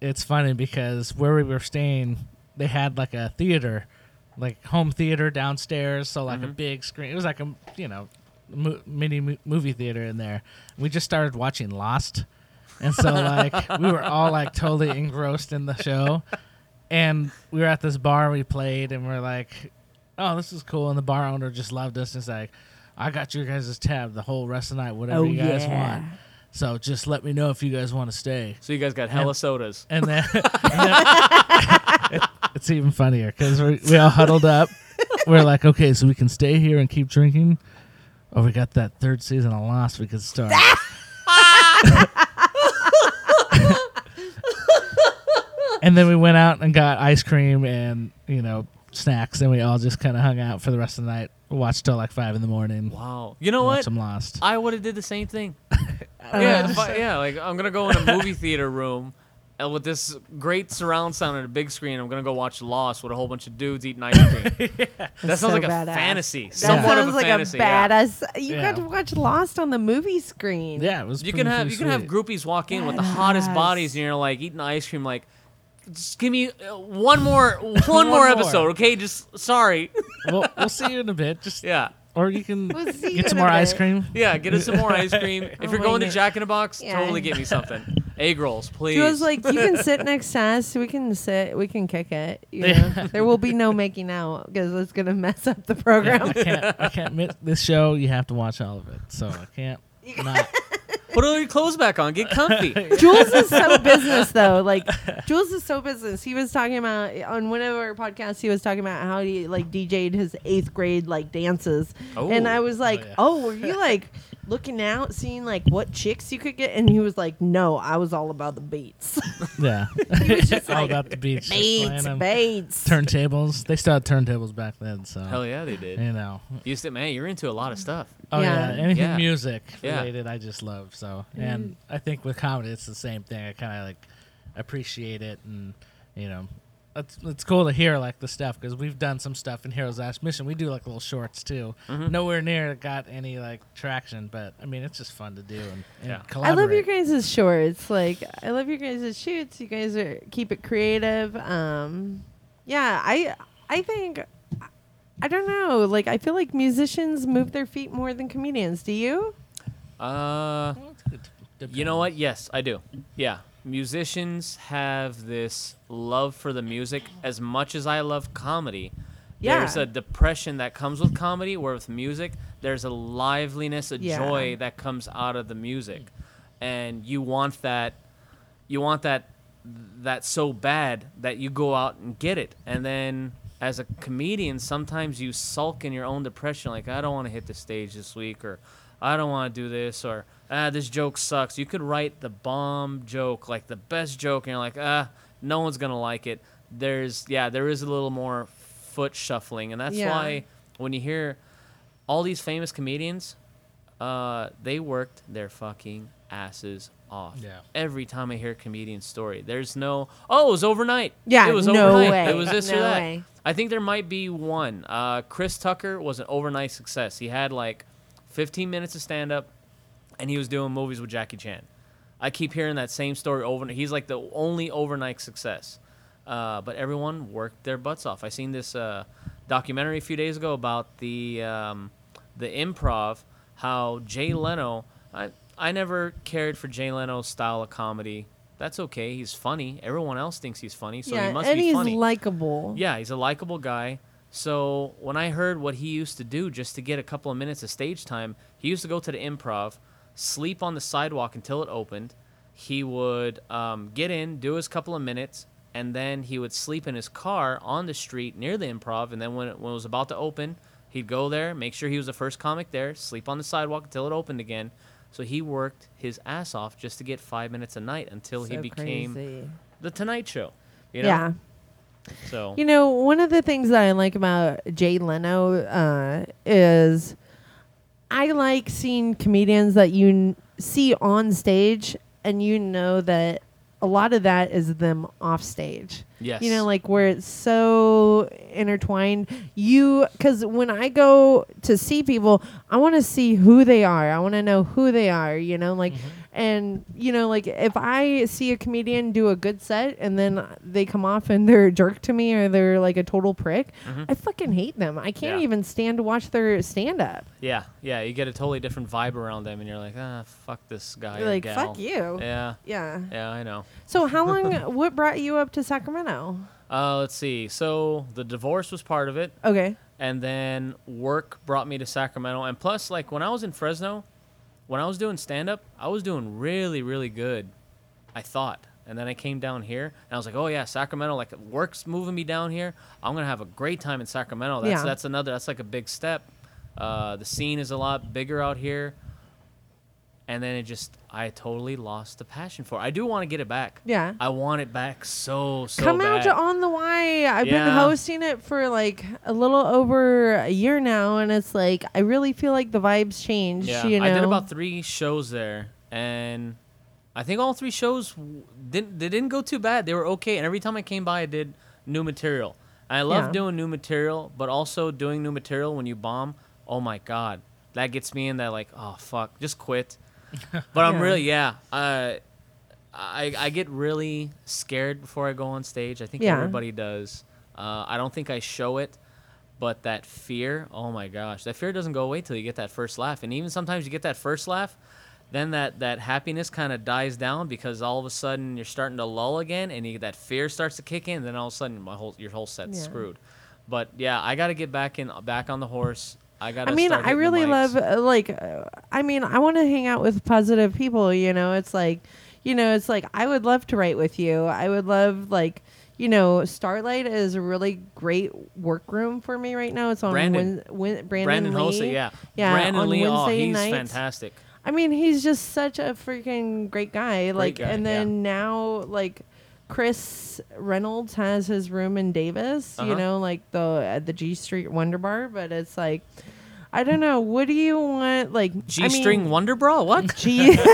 Speaker 2: it's funny because where we were staying, they had like a theater, like home theater downstairs, so like a mm-hmm. big screen. It was like a you know mo- mini mo- movie theater in there. We just started watching Lost, and so like we were all like totally engrossed in the show. And we were at this bar, we played, and we're like, oh, this is cool. And the bar owner just loved us. And it's like, I got your guys' tab the whole rest of the night, whatever
Speaker 1: Oh,
Speaker 2: you guys
Speaker 1: yeah.
Speaker 2: want. So just let me know if you guys want to stay.
Speaker 3: So you guys got hella sodas.
Speaker 2: And then, and then- it- it's even funnier because we we all huddled up. We're like, okay, so we can stay here and keep drinking, or we got that third season of Lost we could start. and then we went out and got ice cream and you know snacks, and we all just kind of hung out for the rest of the night. Watched till like five in the morning.
Speaker 3: Wow. You know
Speaker 2: watched
Speaker 3: what?
Speaker 2: Some Lost.
Speaker 3: I would have did the same thing. Yeah, if I- yeah. Like I'm gonna go in a movie theater room. And with this great surround sound and a big screen, I'm gonna go watch Lost with a whole bunch of dudes eating ice cream. That sounds
Speaker 1: so
Speaker 3: like a
Speaker 1: badass.
Speaker 3: fantasy.
Speaker 1: That
Speaker 3: Somewhat
Speaker 1: sounds
Speaker 3: of a
Speaker 1: like
Speaker 3: fantasy.
Speaker 1: a
Speaker 3: yeah.
Speaker 1: badass. You
Speaker 2: Yeah.
Speaker 1: got to watch Lost on the movie screen.
Speaker 2: Yeah, it was.
Speaker 3: You
Speaker 2: pretty-
Speaker 3: can have
Speaker 2: pretty
Speaker 3: you can have groupies walk in with the hottest
Speaker 1: Badass.
Speaker 3: bodies, and you're like eating ice cream. Like, just give me uh, one more one,
Speaker 2: One
Speaker 3: more
Speaker 2: more.
Speaker 3: episode, okay? Just sorry.
Speaker 2: We'll, we'll see you in a bit. Just
Speaker 3: yeah,
Speaker 2: or you can
Speaker 1: We'll see you
Speaker 2: get some
Speaker 1: in a
Speaker 2: more ice cream.
Speaker 3: yeah. Get us some more ice cream. If
Speaker 1: Oh
Speaker 3: you're
Speaker 1: my
Speaker 3: going to Jack in the Box,
Speaker 1: Yeah.
Speaker 3: totally get me something. Egg rolls, please.
Speaker 1: She was like, "You can sit next to us. We can sit. We can kick it. You
Speaker 2: Yeah.
Speaker 1: know? there will be no making out because it's gonna mess up the program."
Speaker 2: I can't. I can't miss this show. You have to watch all of it. So I can't. Not.
Speaker 3: Put all your clothes back on. Get comfy.
Speaker 1: Julz is so business though. Like Julz is so business. He was talking about on one of our podcasts. He was talking about how he like DJ'd his eighth grade like dances,
Speaker 3: Oh.
Speaker 1: and I was like, oh,
Speaker 2: yeah.
Speaker 1: "Oh, were you like looking out, seeing like what chicks you could get, and he was like, "No, I was all about the beats,
Speaker 2: Yeah.
Speaker 1: just
Speaker 2: All
Speaker 1: like,
Speaker 2: about the beach. just playing
Speaker 1: beats,
Speaker 2: 'em.
Speaker 1: beats."
Speaker 2: Turntables. They still had turntables back then, so
Speaker 3: Hell yeah, they did.
Speaker 2: you know.
Speaker 3: You said, man, you're into a lot of stuff.
Speaker 2: Oh yeah,
Speaker 1: Yeah.
Speaker 2: anything
Speaker 3: Yeah.
Speaker 2: music
Speaker 3: Yeah.
Speaker 2: related, I just love. So, mm-hmm. and I think with comedy, it's the same thing. I kind of like appreciate it, and you know, it's it's cool to hear like the stuff because we've done some stuff in Heroes Last Mission. We do like little shorts too.
Speaker 3: Mm-hmm.
Speaker 2: Nowhere near got any like traction, but I mean, it's just fun to do and, and
Speaker 3: Yeah.
Speaker 1: I love your
Speaker 2: collaborate.
Speaker 1: guys' shorts. Like I love your guys' shoots. You guys are keep it creative. Um, yeah, I I think I don't know. Like I feel like musicians move their feet more than comedians. Do you?
Speaker 3: Uh,
Speaker 2: Well, good to-
Speaker 3: you know what? Yes, I do. Yeah. Musicians have this love for the music as much as I love comedy.
Speaker 1: Yeah.
Speaker 3: There's a depression that comes with comedy, where with music, there's a liveliness, a
Speaker 1: Yeah.
Speaker 3: joy that comes out of the music. And you want that you want that that so bad that you go out and get it. And then as a comedian, sometimes you sulk in your own depression, like I don't want to hit the stage this week, or I don't want to do this, or ah, this joke sucks. You could write the bomb joke, like the best joke, and you're like, ah, no one's gonna like it. There's yeah, there is a little more foot shuffling, and that's
Speaker 1: Yeah.
Speaker 3: why when you hear all these famous comedians, uh, they worked their fucking asses off.
Speaker 2: Yeah.
Speaker 3: Every time I hear a comedian story, there's no, oh, it was overnight.
Speaker 1: Yeah,
Speaker 3: it was
Speaker 1: no
Speaker 3: overnight.
Speaker 1: way.
Speaker 3: It was this or that.
Speaker 1: way.
Speaker 3: I think there might be one. Uh, Chris Tucker was an overnight success. He had like 15 minutes of stand up, and he was doing movies with Jackie Chan. I keep hearing that same story over. and He's like the only overnight success. Uh, but everyone worked their butts off. I seen this uh, documentary a few days ago about the um, the improv. How Jay Leno. I I never cared for Jay Leno's style of comedy. That's okay. He's funny. Everyone else thinks he's funny, so
Speaker 1: yeah,
Speaker 3: he must
Speaker 1: and
Speaker 3: be
Speaker 1: he's likable.
Speaker 3: Yeah, he's a likable guy. So when I heard what he used to do just to get a couple of minutes of stage time, he used to go to the improv, sleep on the sidewalk until it opened. He would um, get in, do his couple of minutes, and then he would sleep in his car on the street near the improv. And then when it, when it was about to open, he'd go there, make sure he was the first comic there, sleep on the sidewalk until it opened again. So he worked his ass off just to get five minutes a night until he became
Speaker 1: crazy.
Speaker 3: the Tonight Show. You know?
Speaker 1: Yeah.
Speaker 3: So
Speaker 1: You know, one of the things that I like about Jay Leno uh, is I like seeing comedians that you n- see on stage and you know that a lot of that is them off stage.
Speaker 3: yes,
Speaker 1: You know, like where it's so intertwined. You, because when I go to see people, I want to see who they are. I want to know who they are, you know, like, mm-hmm. And, you know, like if I see a comedian do a good set and then they come off and they're a jerk to me or they're like a total prick, I fucking hate them. I can't
Speaker 3: Yeah.
Speaker 1: even stand to watch their stand up.
Speaker 3: Yeah, yeah, you get a totally different vibe around them, and you're like, ah, fuck this guy. or
Speaker 1: like,
Speaker 3: gal.
Speaker 1: fuck you.
Speaker 3: Yeah,
Speaker 1: Yeah.
Speaker 3: yeah, I know.
Speaker 1: So, how long, what brought you up to Sacramento?
Speaker 3: Uh, let's see. So the divorce was part of it,
Speaker 1: Okay.
Speaker 3: and then work brought me to Sacramento. And plus, like when I was in Fresno, when I was doing stand up, I was doing really, really good. I thought. And then I came down here, and I was like, "Oh yeah, Sacramento! Like work's moving me down here. I'm gonna have a great time in Sacramento. That's
Speaker 1: Yeah.
Speaker 3: that's another. That's like a big step. Uh, the scene is a lot bigger out here. And then it just, I totally lost the passion for. it. I do want to get it back.
Speaker 1: Yeah.
Speaker 3: I want it back so so
Speaker 1: Come
Speaker 3: bad.
Speaker 1: out to On the Y. I've been hosting it for like a little over a year now, and it's like I really feel like the vibes changed.
Speaker 3: Yeah,
Speaker 1: you know?
Speaker 3: I did about three shows there, and I think all three shows didn't they didn't go too bad. They were okay, and every time I came by, I did new material. And I love
Speaker 1: Yeah.
Speaker 3: doing new material, but also doing new material when you bomb. Oh my god, that gets me in that like, oh fuck, just quit. But I'm really yeah. Uh, I I get really scared before I go on stage. I think
Speaker 1: Yeah.
Speaker 3: everybody does. Uh, I don't think I show it, but that fear, oh my gosh, that fear doesn't go away till you get that first laugh. And even sometimes you get that first laugh, then that that happiness kind of dies down because all of a sudden you're starting to lull again, and you, that fear starts to kick in. And then all of a sudden, my whole your whole set's
Speaker 1: Yeah.
Speaker 3: screwed. But yeah, I got to get back in back on the horse. I got.
Speaker 1: I mean, I really love uh, like. Uh, I mean, I want to hang out with positive people. You know, it's like, you know, it's like I would love to write with you. I would love like. You know, Starlight is a really great workroom for me right now. It's on
Speaker 3: Brandon.
Speaker 1: Win, Win, Brandon,
Speaker 3: Brandon
Speaker 1: Lee.
Speaker 3: Hosa, yeah,
Speaker 1: Yeah,
Speaker 3: Brandon
Speaker 1: on
Speaker 3: Lee, oh,
Speaker 1: Wednesday
Speaker 3: he's
Speaker 1: nights.
Speaker 3: fantastic.
Speaker 1: I mean, he's just such a freaking great guy. Like,
Speaker 3: guy,
Speaker 1: and then now, like, Chris Reynolds has his room in Davis. You
Speaker 3: Uh-huh.
Speaker 1: know, like the at the G Street Wonder Bar. But it's like, I don't know. What do you want? Like
Speaker 3: G string
Speaker 1: I mean,
Speaker 3: Wonder Bra? What?
Speaker 1: G.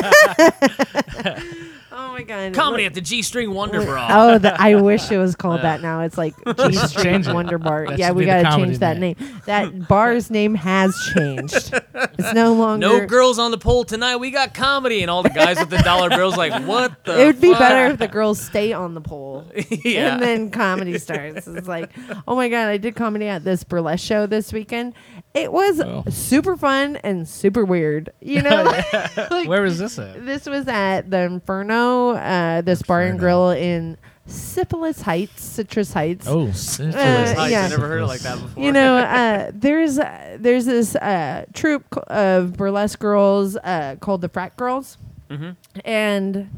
Speaker 1: oh my god.
Speaker 3: Comedy at the G string Wonder Bra.
Speaker 1: Oh, the, I wish it was called that now. It's like G Street
Speaker 2: change it.
Speaker 1: Wonder Bar.
Speaker 2: That
Speaker 1: yeah,
Speaker 2: should
Speaker 1: we
Speaker 2: be the
Speaker 1: got to
Speaker 2: comedy
Speaker 1: change that
Speaker 2: name.
Speaker 1: name. That bar's name has changed. It's no longer.
Speaker 3: No girls on the pole tonight. We got comedy, and all the guys with the dollar bills like, what the?
Speaker 1: It would be
Speaker 3: fuck?
Speaker 1: better if the girls stay on the pole.
Speaker 3: yeah.
Speaker 1: And then comedy starts. It's like, oh my god, I did comedy at this burlesque show this weekend. It was
Speaker 2: Oh.
Speaker 1: super fun and super weird. You know, like,
Speaker 2: Where was this at?
Speaker 1: this was at the Inferno, uh, this bar and grill in Syphilis Heights, Citrus Heights.
Speaker 2: Oh,
Speaker 1: Uh,
Speaker 2: syphilis.
Speaker 3: Heights, I
Speaker 1: yeah.
Speaker 3: never heard it like that before.
Speaker 1: you know, uh, there's uh, there's this uh, troupe of burlesque girls uh, called the Frat Girls,
Speaker 3: hmm
Speaker 1: and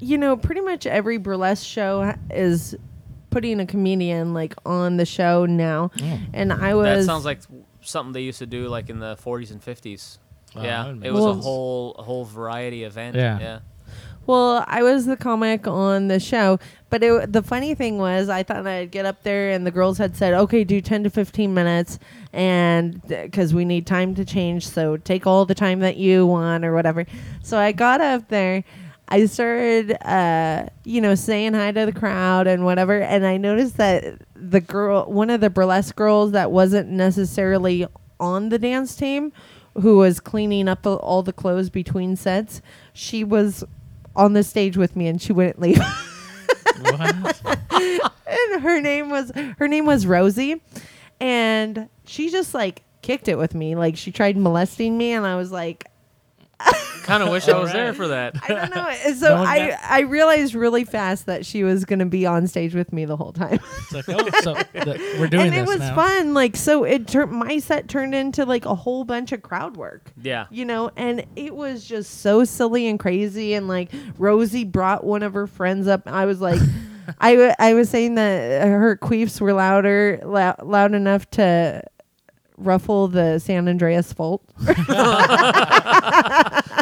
Speaker 1: you know, pretty much every burlesque show is putting a comedian like on the show now.
Speaker 2: Oh.
Speaker 1: And I was That
Speaker 3: sounds like something they used to do like in the 40s and 50s.
Speaker 2: Oh,
Speaker 3: yeah,
Speaker 2: that would make
Speaker 3: it was a whole a whole variety event.
Speaker 2: Yeah.
Speaker 3: yeah.
Speaker 1: Well, I was the comic on the show, but it, the funny thing was, I thought I'd get up there, and the girls had said, "Okay, do ten to fifteen minutes," and because we need time to change, so take all the time that you want or whatever. So I got up there. I started, uh, you know, saying hi to the crowd and whatever, and I noticed that the girl, one of the burlesque girls that wasn't necessarily on the dance team, who was cleaning up all the clothes between sets, she was on the stage with me and she wouldn't leave. And her name was her name was Rosie and she just like kicked it with me. Like she tried molesting me and I was like
Speaker 3: Kind of wish I was
Speaker 2: Alright.
Speaker 3: there for that.
Speaker 1: I don't know. And So
Speaker 2: No one
Speaker 1: I I realized really fast that she was going to be on stage with me the whole time.
Speaker 2: It's like, oh, so th- we're doing this.
Speaker 1: and it was
Speaker 2: now.
Speaker 1: fun. Like so it turned my set turned into like a whole bunch of crowd work.
Speaker 3: Yeah.
Speaker 1: you know and it was just so silly and crazy and like rosie brought one of her friends up i was like I, w- I was saying that her queefs were louder lou- loud enough to ruffle the san andreas fault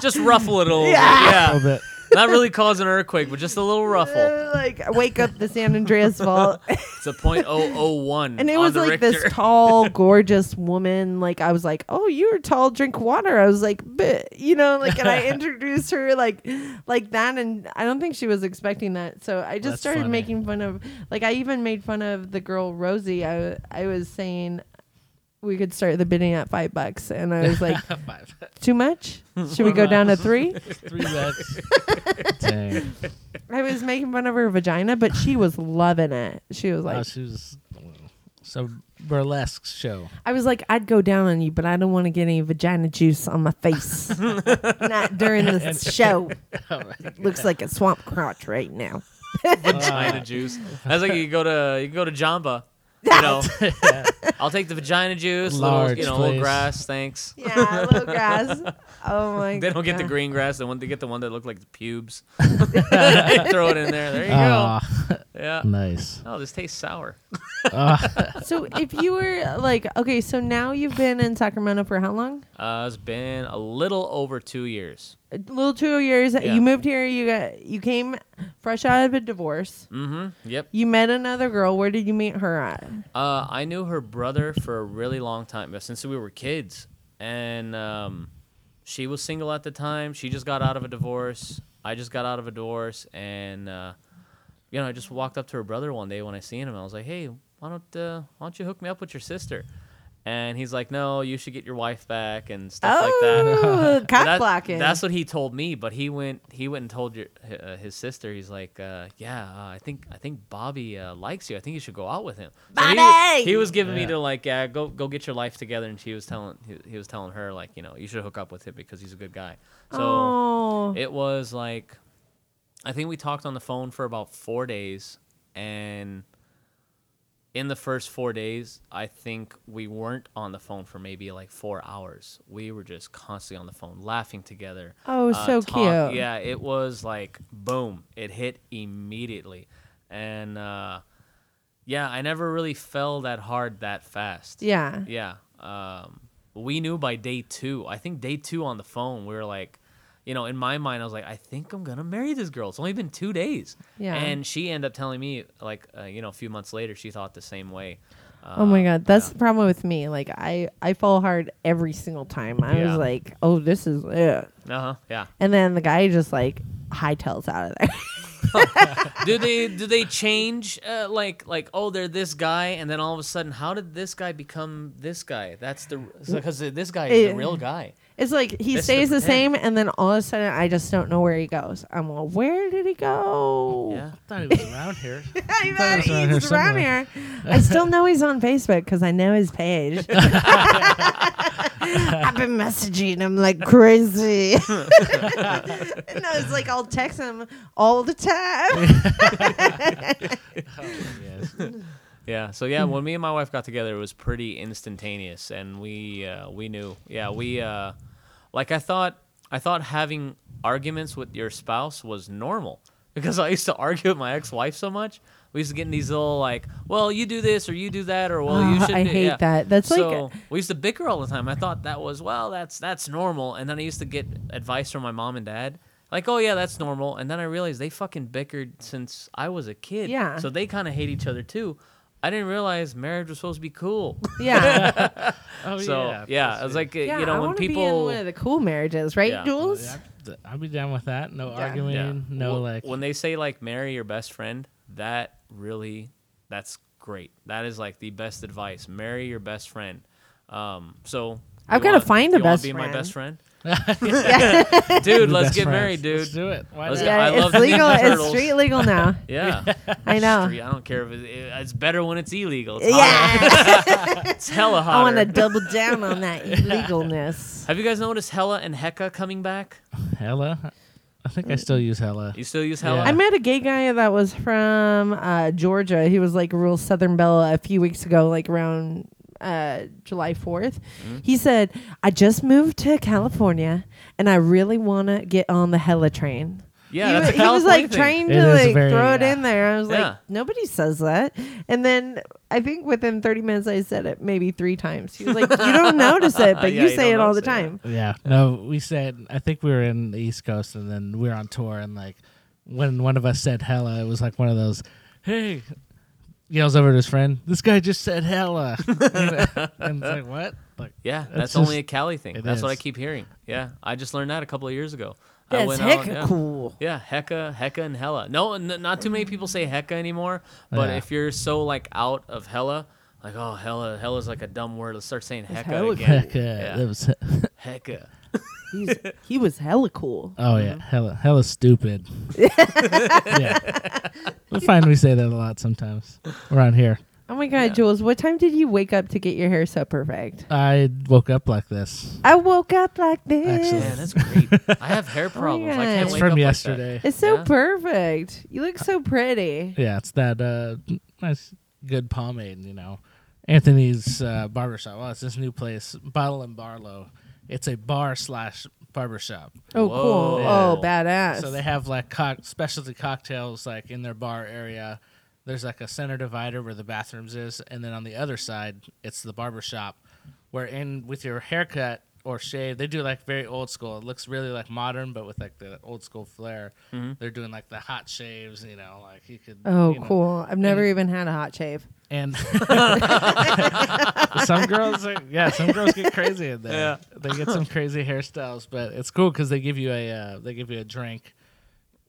Speaker 3: Just ruffle it a little
Speaker 1: Yeah.
Speaker 2: A
Speaker 3: bit.
Speaker 2: little bit.
Speaker 3: Yeah. Not really cause an earthquake, but just a little ruffle.
Speaker 1: Uh, like wake up the san andreas fault
Speaker 3: It's a point oh oh one.
Speaker 1: and it
Speaker 3: on
Speaker 1: was
Speaker 3: the
Speaker 1: like
Speaker 3: Richter.
Speaker 1: this tall gorgeous woman like i was like oh you're tall drink water i was like but you know like and i introduced her like like that and i don't think she was expecting that so i just
Speaker 2: That's
Speaker 1: started
Speaker 2: funny.
Speaker 1: making fun of like i even made fun of the girl rosie i i was saying we could start the bidding at five bucks and i was like
Speaker 2: Five.
Speaker 1: too much should we go down to three
Speaker 2: Three bets. Dang.
Speaker 1: i was making fun of her vagina but she was loving it she was like
Speaker 2: oh, she was so burlesque show.
Speaker 1: I was like, I'd go down on you, but I don't want to get any vagina juice on my face. Not during the show. Oh looks like a swamp crotch right now.
Speaker 3: vagina juice. That's like you go to you can go to Jamba. You know, I'll take the vagina juice, little, you know, little grass, thanks.
Speaker 1: Yeah, a little grass. Oh my! God.
Speaker 3: They don't get the green grass. They want to get the one that look like the pubes. Throw it in there. There you
Speaker 2: Ah,
Speaker 3: go. Yeah.
Speaker 2: nice.
Speaker 3: Oh, this tastes sour.
Speaker 2: Ah,
Speaker 1: So if you were like, okay, so now you've been in Sacramento for how long?
Speaker 3: Uh, it's been a little over two years.
Speaker 1: A little two years.
Speaker 3: Yeah.
Speaker 1: You moved here. You got you came fresh out of a divorce.
Speaker 3: Mm-hmm. Yep.
Speaker 1: You met another girl. Where did you meet her at?
Speaker 3: Uh, I knew her brother for a really long time, since we were kids, and um, she was single at the time. She just got out of a divorce. I just got out of a divorce, and uh, you know, I just walked up to her brother one day when I seen him. I was like, "Hey, why don't uh, why don't you hook me up with your sister?" And he's like, "No, you should get your wife back and stuff like that."
Speaker 1: Oh,
Speaker 3: But
Speaker 1: cock
Speaker 3: that-
Speaker 1: blocking.
Speaker 3: That's what he told me, but he went he went and told your, uh, his sister. He's like, uh, yeah, uh, I think I think Bobby uh, likes you. I think you should go out with him. So he-
Speaker 1: Bobby!
Speaker 3: He, was giving me
Speaker 2: Yeah.
Speaker 3: to like, yeah, go go get your life together. And she was telling he, he was telling her like, you know, you should hook up with him because he's a good guy. So
Speaker 1: oh.
Speaker 3: it was like, I think we talked on the phone for about four days, and in the first four days, I think we weren't on the phone for maybe like four hours. We were just constantly on the phone, laughing together.
Speaker 1: Oh,
Speaker 3: uh,
Speaker 1: so
Speaker 3: talk-
Speaker 1: cute.
Speaker 3: Yeah, it was like boom, it hit immediately, and uh, yeah, I never really fell that hard that fast.
Speaker 1: Yeah.
Speaker 3: Yeah. Um, we knew by day two. I think day two on the phone, we were like, you know, in my mind, I was like, I think I'm gonna marry this girl. It's only been two days.
Speaker 1: Yeah.
Speaker 3: And she ended up telling me, like, uh, you know, a few months later, she thought the same way.
Speaker 1: Oh my
Speaker 3: Uh,
Speaker 1: god, that's
Speaker 3: yeah.
Speaker 1: the problem with me. Like I, I fall hard every single time. I
Speaker 3: Yeah.
Speaker 1: was like, oh, this is it.
Speaker 3: Uh-huh. Yeah.
Speaker 1: And then the guy just like hightails out of there.
Speaker 3: do they do they change uh, like like oh they're this guy and then all of a sudden how did this guy become this guy? That's the because this guy is the
Speaker 1: Eh,
Speaker 3: real guy.
Speaker 1: It's like he
Speaker 3: the
Speaker 1: stays the same, and then all of a sudden I just don't know where he goes. I'm like, where did he go?
Speaker 3: Yeah.
Speaker 2: I thought he was around here.
Speaker 1: I
Speaker 2: thought he was around here
Speaker 1: around here. I still know he's on Facebook because I know his page. I've been messaging him like crazy. and I was like, I'll text him all the time.
Speaker 2: Oh, yes.
Speaker 3: Yeah. So yeah, when me and my wife got together, it was pretty instantaneous, and we uh, we knew. Yeah, we uh, like I thought I thought having arguments with your spouse was normal because I used to argue with my ex-wife so much. We used to get in these little like, well, you do this or you do that or well, you
Speaker 1: Ah,
Speaker 3: should.
Speaker 1: I
Speaker 3: do-"
Speaker 1: hate
Speaker 3: yeah.
Speaker 1: that. That's like-
Speaker 3: so we used to bicker all the time. I thought that was well, that's that's normal, and then I used to get advice from my mom and dad. Like, oh yeah, that's normal. And then I realized they fucking bickered since I was a kid.
Speaker 1: Yeah.
Speaker 3: So they kind of hate each other too. I didn't realize marriage was supposed to be cool.
Speaker 1: Yeah.
Speaker 2: Oh
Speaker 3: so
Speaker 2: yeah.
Speaker 3: yeah, it was like uh,
Speaker 1: yeah,
Speaker 3: you know
Speaker 1: I
Speaker 3: when
Speaker 1: wanna be in
Speaker 3: people
Speaker 1: one of the cool marriages, right,
Speaker 3: Yeah.
Speaker 1: Julz?
Speaker 2: Yeah, I'd be down with that. No
Speaker 1: Yeah.
Speaker 2: arguing.
Speaker 3: yeah,
Speaker 2: No
Speaker 3: Wh-
Speaker 2: like.
Speaker 3: when they say like marry your best friend, that really that's great. That is like the best advice. Marry your best friend. Um, so
Speaker 1: I've gotta find a
Speaker 3: you wanna
Speaker 1: best
Speaker 3: be my
Speaker 1: friend.
Speaker 3: best friend,
Speaker 1: yeah,
Speaker 3: dude. Let's get
Speaker 2: friends.
Speaker 3: married, dude.
Speaker 2: Let's do it. Why
Speaker 3: Let's
Speaker 2: not?
Speaker 3: get- I
Speaker 1: it's
Speaker 3: love Ninja
Speaker 1: legal. It's street legal now.
Speaker 3: Yeah,
Speaker 1: I know.
Speaker 3: Street, I don't care if it, it- it's better when it's illegal. It's
Speaker 1: Yeah,
Speaker 3: it's hella
Speaker 1: hot.
Speaker 3: I
Speaker 1: want to double down on that illegalness.
Speaker 3: Have you guys noticed Hella and Hecka coming back?
Speaker 2: Hella. I think I still use hella.
Speaker 3: You still use Hella?
Speaker 2: Yeah.
Speaker 1: I met a gay guy that was from uh, Georgia. He was like a real Southern Belle a few weeks ago, like around uh, July 4th.
Speaker 3: Mm-hmm.
Speaker 1: He said, I just moved to California and I really want to get on the hella train.
Speaker 3: Yeah,
Speaker 1: he,
Speaker 3: that's a
Speaker 1: wa- he was like
Speaker 3: thing.
Speaker 1: trying
Speaker 2: It
Speaker 1: to
Speaker 2: is
Speaker 1: like
Speaker 2: very-
Speaker 1: throw it
Speaker 2: yeah.
Speaker 1: in there. I was
Speaker 3: Yeah.
Speaker 1: like, nobody says that. And then I think within 30 minutes, I said it maybe three times. He was like, you don't notice it, but
Speaker 3: Yeah,
Speaker 1: you
Speaker 3: you
Speaker 1: say it all the
Speaker 3: notice it,
Speaker 1: time.
Speaker 2: Yeah. No, we said. I think we were in the East Coast, and then we were on tour, and like when one of us said hella, it was like one of those, hey. Yells over to his friend. This guy just said hella, and it's like what? Like
Speaker 3: Yeah,
Speaker 2: That's
Speaker 3: that's, only
Speaker 2: just-
Speaker 3: a Cali thing.
Speaker 2: it
Speaker 3: That's what I keep hearing. Yeah, I just learned that a couple of years ago. I
Speaker 1: That's
Speaker 3: went
Speaker 1: heck
Speaker 3: out, yeah.
Speaker 1: cool.
Speaker 3: Yeah, Hecka, Hecka, and Hella. No, n- not too many people say Hecka anymore. But
Speaker 2: Yeah.
Speaker 3: if you're so like out of Hella, like oh Hella, Hella's like a dumb word. Let's start saying Hecka
Speaker 1: hella
Speaker 3: again.
Speaker 2: heck, uh,
Speaker 3: Yeah.
Speaker 2: that was
Speaker 3: Hecka.
Speaker 1: He's, he was hella cool.
Speaker 2: Oh yeah, hella hella stupid. yeah, we find we say that a lot sometimes around here.
Speaker 1: Oh my God,
Speaker 3: Yeah.
Speaker 1: Julz, what time did you wake up to get your hair so perfect?
Speaker 2: I woke up like this.
Speaker 1: I woke up like this.
Speaker 2: Actually.
Speaker 3: Man, that's great. I have hair problems. I
Speaker 1: God.
Speaker 3: can't
Speaker 2: It's
Speaker 3: wake
Speaker 2: from
Speaker 3: up
Speaker 2: yesterday.
Speaker 1: It's so
Speaker 3: Yeah.
Speaker 1: perfect. You look so pretty.
Speaker 2: Yeah, it's that uh, nice, good pomade. You know, Anthony's uh, barbershop. Well, it's this new place, Bottle and Barlow. It's a bar slash barbershop.
Speaker 1: Oh,
Speaker 3: Whoa.
Speaker 1: cool.
Speaker 3: Yeah.
Speaker 1: Oh, badass.
Speaker 2: So they have like co- specialty cocktails like in their bar area. There's like a center divider where the bathrooms is, and then on the other side it's the barber shop. Where in with your haircut or shave, they do like very old school. It looks really like modern, but with like the old school flair.
Speaker 3: Mm-hmm.
Speaker 2: They're doing like the hot shaves, you know, like you could.
Speaker 1: oh,
Speaker 2: you know,
Speaker 1: cool. I've never even had a hot shave.
Speaker 2: And some girls, are, yeah, some girls get crazy in there.
Speaker 3: Yeah.
Speaker 2: They get some crazy hairstyles, but it's cool because they give you a uh, they give you a drink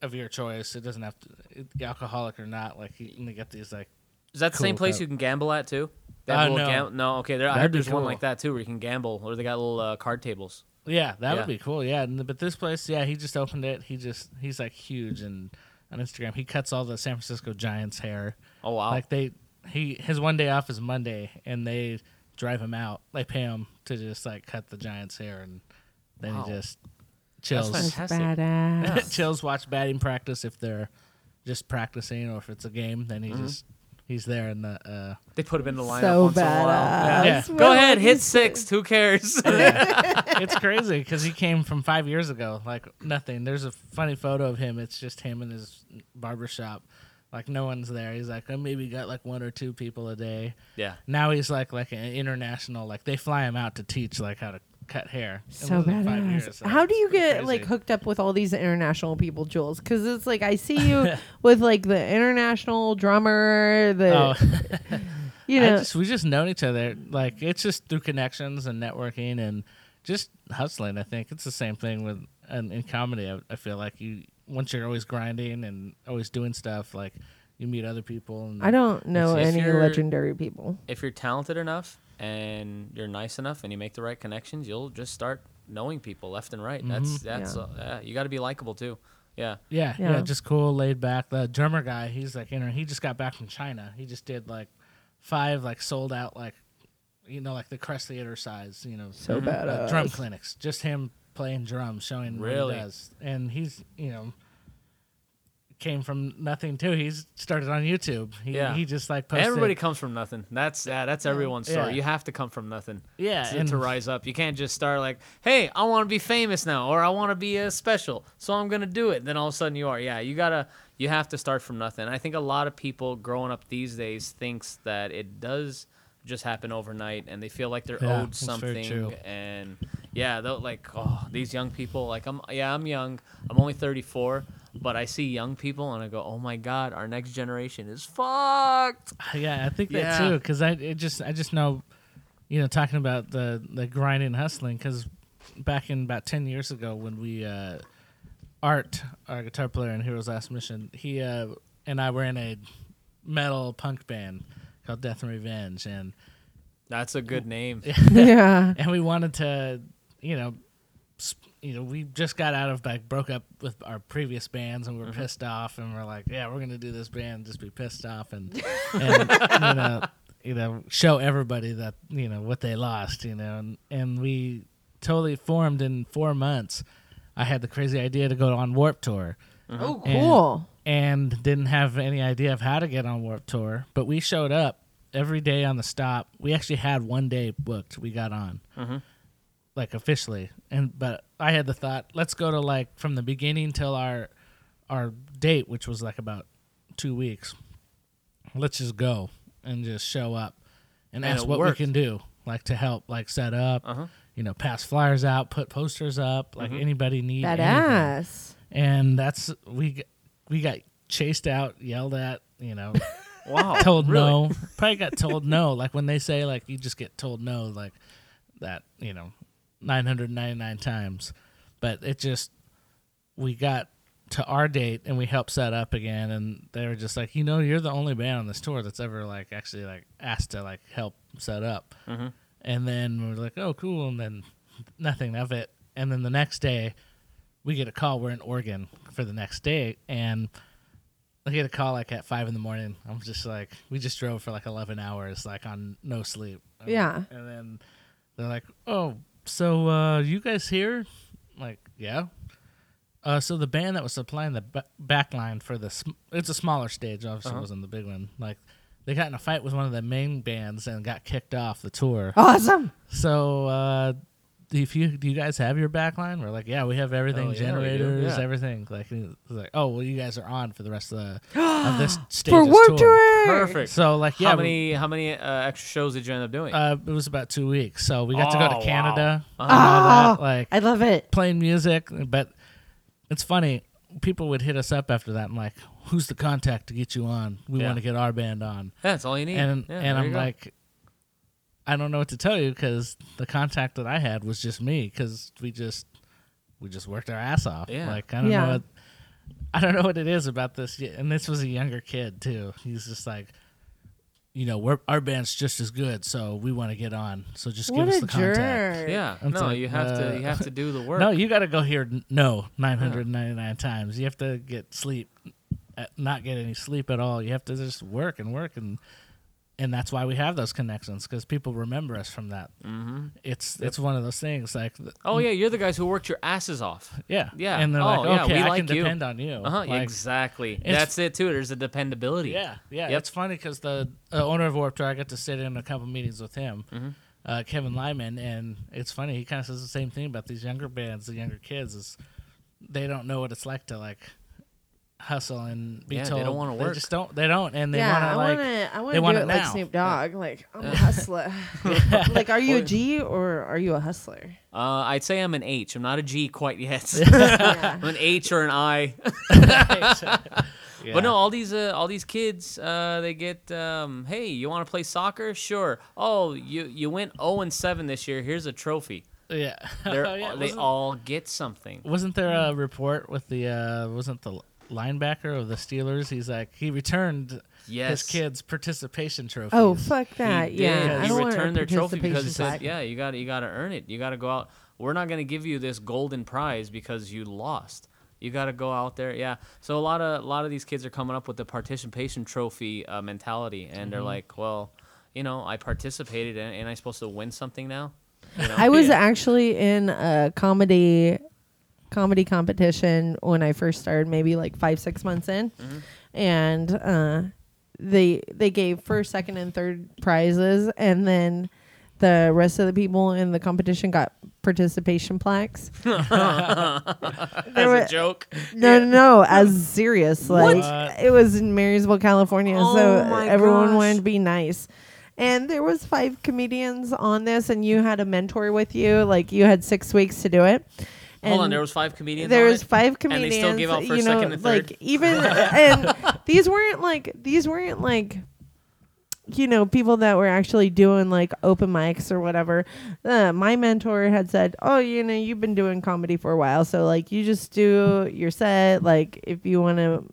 Speaker 2: of your choice. It doesn't have to it, alcoholic or not. Like you, and they get these like
Speaker 3: Is that the
Speaker 2: Cool
Speaker 3: same place
Speaker 2: cup.
Speaker 3: you can gamble at too? They
Speaker 2: Uh,
Speaker 3: have a little
Speaker 2: no.
Speaker 3: gam- no. Okay, there. I
Speaker 2: That'd
Speaker 3: heard
Speaker 2: be
Speaker 3: there's one like that too, where you can gamble, or they got little uh, card tables.
Speaker 2: yeah, that
Speaker 3: Yeah.
Speaker 2: would be cool. Yeah, and, but this place, yeah, he just opened it. He just he's like huge and on Instagram he cuts all the San Francisco Giants hair.
Speaker 3: Oh wow.
Speaker 2: Like they he his one day off is Monday, and they drive him out. They pay him to just like cut the Giants hair, and then
Speaker 3: Wow.
Speaker 2: he just chills.
Speaker 3: That's
Speaker 1: That's
Speaker 3: Fantastic.
Speaker 1: badass.
Speaker 2: chills watch batting practice if they're just practicing or if it's a game then he
Speaker 3: Mm-hmm.
Speaker 2: just he's there in the uh
Speaker 3: they put him in the lineup
Speaker 1: So
Speaker 3: once in a while.
Speaker 1: badass.
Speaker 2: Yeah.
Speaker 3: Go ahead,
Speaker 1: like
Speaker 3: hit
Speaker 1: you
Speaker 3: sixth. Who cares?
Speaker 2: it's crazy because he came from five years ago like nothing there's a funny photo of him it's just him in his barber shop like no one's there he's like i maybe got like one or two people a day
Speaker 3: yeah.
Speaker 2: now he's like like an international like they fly him out to teach like how to cut hair.
Speaker 1: So
Speaker 2: less than
Speaker 1: badass.
Speaker 2: years, so
Speaker 1: How do you
Speaker 2: it's pretty
Speaker 1: get like hooked up with all these international people, Julz? Because it's like I see you with like the international drummer, the
Speaker 2: Oh.
Speaker 1: you know.
Speaker 2: just we just known each other. Like it's just through connections and networking and just hustling. I think it's the same thing with and in comedy. I, I feel like you once you're always grinding and always doing stuff, like you meet other people. And
Speaker 1: I don't know any legendary people.
Speaker 3: if you're talented enough and you're nice enough and you make the right connections, you'll just start knowing people left and right. That's that's
Speaker 1: Yeah.
Speaker 3: uh, yeah, you got to be likable too. Yeah.
Speaker 2: Yeah, yeah,
Speaker 1: Yeah.
Speaker 2: just cool, laid back. The drummer guy, he's like, you know, he just got back from China. He just did like five like sold out like, you know, like the Crest Theater size, you know,
Speaker 1: So
Speaker 2: uh,
Speaker 1: badass.
Speaker 2: drum clinics. Just him playing drums, showing
Speaker 3: Really?
Speaker 2: what he does, and he's you know came from nothing too. He's started on YouTube. He,
Speaker 3: Yeah.
Speaker 2: he just like posted.
Speaker 3: Everybody comes from nothing. That's yeah, that's everyone's story.
Speaker 2: Yeah.
Speaker 3: You have to come from nothing.
Speaker 2: yeah,
Speaker 3: to,
Speaker 2: and
Speaker 3: to rise up. You can't just start like, "Hey, I want to be famous now," or "I want to be a special, so I'm gonna do it." And Then all of a sudden you are. Yeah, you gotta. You have to start from nothing. I think a lot of people growing up these days thinks that it does just happen overnight, and they feel like they're
Speaker 2: Yeah,
Speaker 3: owed something. And yeah, they'll like, oh, these young people. Like I'm, yeah, I'm young. I'm only 34. But I see young people and I go, "Oh my God, our next generation is fucked."
Speaker 2: Yeah, I think that
Speaker 3: Yeah.
Speaker 2: too because I it just I just know, you know, talking about the the grinding hustling because back in about ten years ago when we uh, Art, our guitar player in Heroes Last Mission, he uh, and I were in a metal punk band called Death and Revenge, and
Speaker 3: That's a good name.
Speaker 1: yeah.
Speaker 2: and we wanted to, you know, sp- you know, we just got out of like broke up with our previous bands and we were pissed off and we're like, yeah, we're gonna do this band, just be pissed off and, and you know, you know, show everybody that you know what they lost, you know, and and we totally formed in four months. I had the crazy idea to go on Warped Tour
Speaker 1: Oh, cool.
Speaker 2: and didn't have any idea of how to get on Warped Tour, but we showed up every day on the stop. We actually had one day booked. We got on,
Speaker 3: Mhm.
Speaker 2: Like officially, and but I had the thought, let's go to like from the beginning till our our date, which was like about two weeks. Let's just go and just show up and,
Speaker 3: And
Speaker 2: ask what
Speaker 3: worked.
Speaker 2: we can do, like to help, like set up,
Speaker 3: Uh-huh.
Speaker 2: you know, pass flyers out, put posters up, like
Speaker 3: Mhm.
Speaker 2: anybody need anything
Speaker 1: Badass.
Speaker 2: and that's we g- we got chased out, yelled at, you know,
Speaker 3: Wow.
Speaker 2: told
Speaker 3: really?
Speaker 2: no. Probably got told no. Like when they say like you just get told no, like that, you know, nine hundred ninety nine times. But it just we got to our date and we helped set up again and they were just like, you know, you're the only band on this tour that's ever like actually like asked to like help set up.
Speaker 3: Mhm.
Speaker 2: And then we were like, oh, cool. And then nothing of it. And then the next day, we get a call. We're in Oregon for the next day, and I get a call like at five in the morning. I'm just like, we just drove for like 11 hours, like on no sleep. And-
Speaker 1: Yeah.
Speaker 2: And then they're like, oh, so uh, you guys here? I'm like, yeah. Uh, so the band that was supplying the ba- back line for the sm- it's a smaller stage, obviously
Speaker 3: Uh-huh.
Speaker 2: wasn't the big one. Like they got in a fight with one of the main bands and got kicked off the tour.
Speaker 1: Awesome.
Speaker 2: So, uh, if you do you guys have your backline? We're like, yeah, we have everything,
Speaker 3: Oh, yeah,
Speaker 2: generators,
Speaker 3: yeah.
Speaker 2: everything. Like, like, oh, well, you guys are on for the rest of the of this stage
Speaker 1: For Warped
Speaker 2: tour.
Speaker 1: Tour.
Speaker 3: Perfect.
Speaker 2: So, like, yeah,
Speaker 3: how
Speaker 2: we-
Speaker 3: many how many uh, extra shows did you end up doing?
Speaker 2: uh, it was about two weeks. So we got to go
Speaker 3: Oh,
Speaker 2: to
Speaker 3: wow.
Speaker 2: Canada
Speaker 3: Uh-huh.
Speaker 1: Oh,
Speaker 2: that, like
Speaker 1: I love it.
Speaker 2: playing music. But it's funny. People would hit us up after that and like, who's the contact to get you on? We
Speaker 3: Yeah.
Speaker 2: want to get our band on.
Speaker 3: yeah, that's all you need.
Speaker 2: and
Speaker 3: Yeah,
Speaker 2: and I'm
Speaker 3: go.
Speaker 2: like, I don't know what to tell you because the contact that I had was just me because we just we just worked our ass off.
Speaker 3: Yeah.
Speaker 2: Like I don't
Speaker 1: Yeah.
Speaker 2: know what I don't know what it is about this. And this was a younger kid too. He's just like, you know, we're our band's just as good, so we want to get on. So just
Speaker 1: What
Speaker 2: give us
Speaker 1: a
Speaker 2: the contact.
Speaker 1: jerk.
Speaker 3: yeah,
Speaker 2: It's
Speaker 3: no,
Speaker 2: like,
Speaker 3: you have
Speaker 2: uh,
Speaker 3: to you have to do the work.
Speaker 2: No, you got to go here. n- No, nine hundred ninety nine times. You have to get sleep, uh, not get any sleep at all. You have to just work and work and and that's why we have those connections because people remember us from that.
Speaker 3: hmm
Speaker 2: It's it's one of those things like
Speaker 3: Oh yeah, you're the guys who worked your asses off.
Speaker 2: yeah
Speaker 3: Yeah.
Speaker 2: and they're
Speaker 3: Oh,
Speaker 2: like
Speaker 3: yeah,
Speaker 2: okay
Speaker 3: we
Speaker 2: I
Speaker 3: like
Speaker 2: can
Speaker 3: you."
Speaker 2: depend on you.
Speaker 3: Uh huh.
Speaker 2: Like,
Speaker 3: exactly. That's it too. There's a dependability.
Speaker 2: Yeah, yeah.
Speaker 3: Yep.
Speaker 2: It's funny because the uh, owner of Warped Tour, I got to sit in a couple meetings with him,
Speaker 3: Mhm.
Speaker 2: uh, Kevin Lyman, and it's funny. He kind of says the same thing about these younger bands, the younger kids, is they don't know what it's like to like hustle and be
Speaker 3: Yeah, they don't wanna
Speaker 2: They
Speaker 3: work.
Speaker 2: just don't. They don't, and they
Speaker 1: yeah,
Speaker 2: want
Speaker 1: I
Speaker 2: to
Speaker 1: want
Speaker 2: like.
Speaker 1: to. I want
Speaker 2: they
Speaker 1: to
Speaker 2: want
Speaker 1: do
Speaker 2: it
Speaker 1: it like. Snoop Dogg. Like I'm a hustler. like, are you a G or are you a hustler?
Speaker 3: Uh, I'd say I'm an H. I'm not a G quite yet. I'm an H or an I.
Speaker 2: Yeah.
Speaker 3: But no, all these uh, all these kids, uh, they get, um, hey, you want to play soccer? Sure. Oh, you you went 0 and 7 this year. Here's a trophy.
Speaker 2: Yeah.
Speaker 3: They're,
Speaker 2: Oh, yeah,
Speaker 3: they all get something.
Speaker 2: Wasn't there a report with the uh wasn't the linebacker of the Steelers? He's like he returned
Speaker 3: Yes.
Speaker 2: his kids' participation trophy.
Speaker 1: Oh fuck that!
Speaker 3: did.
Speaker 1: Yeah, I
Speaker 3: he
Speaker 1: don't want
Speaker 3: returned their trophy because he said, "Yeah, you got to you got to earn it. You got to go out. We're not going to give you this golden prize because you lost. You got to go out there. Yeah. So a lot of a lot of these kids are coming up with the participation trophy uh, mentality, and they're like, well, you know, I participated, and, and I'm supposed to win something now. You know?
Speaker 1: I was
Speaker 2: Yeah.
Speaker 1: actually in a comedy comedy competition when I first started, maybe like five six months in,
Speaker 3: Mm-hmm.
Speaker 1: and uh, they they gave first, second, and third prizes, and then the rest of the people in the competition got participation plaques.
Speaker 3: As
Speaker 1: were-
Speaker 3: a joke.
Speaker 1: No, no, no, as serious. Like
Speaker 2: What?
Speaker 1: it was in Marysville, California, so
Speaker 3: Oh my
Speaker 1: everyone
Speaker 3: gosh.
Speaker 1: wanted to be nice. And there was five comedians on this, and you had a mentor with you. Like you had six weeks to do it.
Speaker 3: Hold on, there was five comedians.
Speaker 1: there was
Speaker 3: it?
Speaker 1: five
Speaker 3: And they still gave out
Speaker 1: you
Speaker 3: first,
Speaker 1: know,
Speaker 3: second, and third?
Speaker 1: like even and these weren't like these weren't like you know people that were actually doing like open mics or whatever. Uh, my mentor had said, "Oh, you know, you've been doing comedy for a while, so like you just do your set. Like if you want to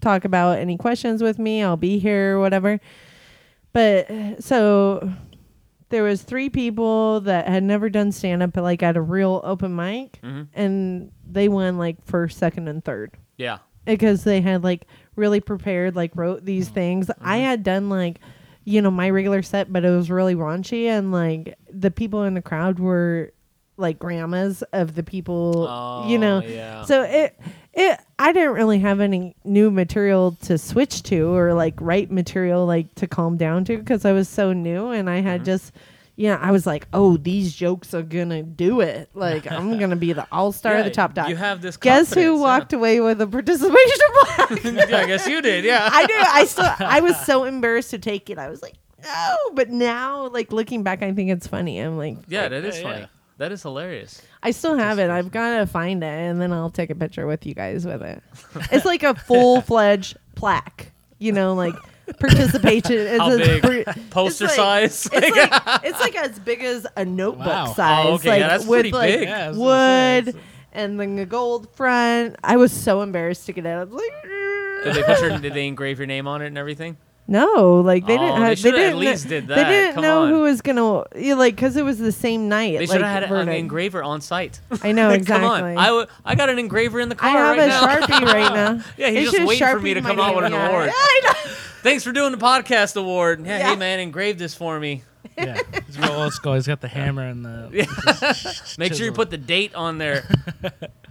Speaker 1: talk about any questions with me, I'll be here or whatever." But so there was three people that had never done stand up but like at a real open mic
Speaker 3: Mhm.
Speaker 1: and they won like first, second and third
Speaker 3: Yeah.
Speaker 1: because they had like really prepared like wrote these things. I had done like you know my regular set but it was really raunchy and like the people in the crowd were like grandmas of the people you know
Speaker 3: Oh, yeah.
Speaker 1: so it it I didn't really have any new material to switch to or like write material like to calm down to because I was so new and I
Speaker 3: Mm-hmm.
Speaker 1: had just yeah, I was like, oh, these jokes are gonna do it. Like I'm gonna be the all star,
Speaker 3: Yeah,
Speaker 1: the top dog.
Speaker 3: You have this.
Speaker 1: Guess who
Speaker 3: confidence, yeah.
Speaker 1: walked away with a participation plaque?
Speaker 3: yeah, I guess you did. Yeah.
Speaker 1: I do. I still. I was so embarrassed to take it. I was like, no. But now, like looking back, I think it's funny. I'm like,
Speaker 3: yeah, that is
Speaker 2: Yeah,
Speaker 3: funny.
Speaker 2: yeah.
Speaker 3: That is hilarious.
Speaker 1: I still have it. I've got to find it, and then I'll take a picture with you guys with it. It's like a full fledged plaque. You know, like participation. It's
Speaker 3: How
Speaker 1: a
Speaker 3: big?
Speaker 1: pre-
Speaker 3: Poster
Speaker 1: it's like-
Speaker 3: size.
Speaker 1: It's like it's like as big as a notebook
Speaker 2: Wow.
Speaker 1: size.
Speaker 3: Oh, okay,
Speaker 1: like
Speaker 3: yeah, that's
Speaker 1: with
Speaker 3: pretty
Speaker 1: like
Speaker 3: big.
Speaker 2: Yeah, I was gonna say,
Speaker 1: wood
Speaker 2: it's-
Speaker 1: and then the gold front. I was so embarrassed to get it. I was like,
Speaker 3: did they put your, did they engrave your name on it and everything?
Speaker 1: No, like they
Speaker 3: Oh,
Speaker 1: didn't
Speaker 3: they
Speaker 1: have. They,
Speaker 3: shoulda at
Speaker 1: didn't.
Speaker 3: least did
Speaker 1: They didn't
Speaker 3: Come
Speaker 1: know
Speaker 3: on.
Speaker 1: who was gonna. Yeah, like because it was the same night.
Speaker 3: They
Speaker 1: like,
Speaker 3: should have had
Speaker 1: for
Speaker 3: an engraver on site.
Speaker 1: I know exactly.
Speaker 3: Come on, I, w- I got an engraver in the car
Speaker 1: I have
Speaker 3: right
Speaker 1: a
Speaker 3: now.
Speaker 1: sharpie right now.
Speaker 3: Yeah, he's just
Speaker 1: should've
Speaker 3: waiting for me to come out with an
Speaker 1: yeah.
Speaker 3: award.
Speaker 1: Yeah, I know.
Speaker 3: Thanks for doing the podcast award. Yeah,
Speaker 1: Yeah.
Speaker 3: hey man, engrave this for me.
Speaker 2: Yeah, he's real old school. He's got the hammer and the.
Speaker 3: Make sure you put the date on there.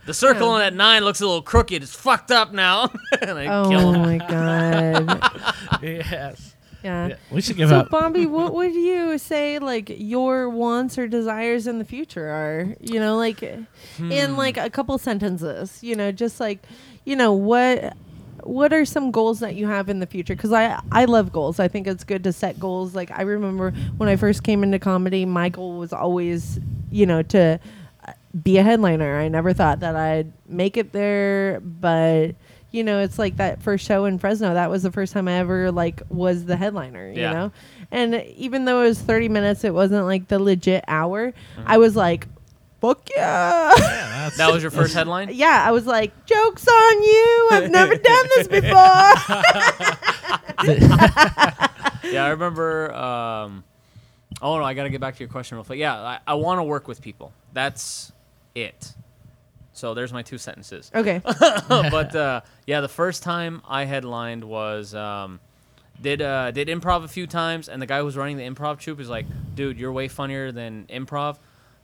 Speaker 3: The circle on that nine looks a little crooked. It's fucked up now. and I
Speaker 1: Oh
Speaker 3: kill him.
Speaker 1: my god.
Speaker 2: Yes.
Speaker 1: Yeah.
Speaker 2: Yeah, we should give
Speaker 1: So,
Speaker 2: up.
Speaker 1: Bobby, what would you say like your wants or desires in the future are? You know, like
Speaker 3: Hmm.
Speaker 1: in like a couple sentences. You know, just like you know what. What are some goals that you have in the future? Because I I love goals. I think it's good to set goals. Like I remember when I first came into comedy, my goal was always, you know, to be a headliner. I never thought that I'd make it there, but you know, it's like that first show in Fresno. That was the first time I ever like was the headliner. You
Speaker 3: Yeah.
Speaker 1: know, and even though it was thirty minutes, it wasn't like the legit hour.
Speaker 3: Mm-hmm.
Speaker 1: I was like, fuck yeah.
Speaker 2: Yeah, that's,
Speaker 3: That was your first headline?
Speaker 1: yeah, I was like, jokes on you. I've never done this before.
Speaker 3: yeah, I remember. Um, oh no, I got to get back to your question real quick. Yeah, I, I want to work with people. That's it. So there's my two sentences.
Speaker 1: okay.
Speaker 3: but uh, yeah, the first time I headlined was um, did uh, did improv a few times, and the guy who was running the improv troupe is like, "Dude, you're way funnier than improv,"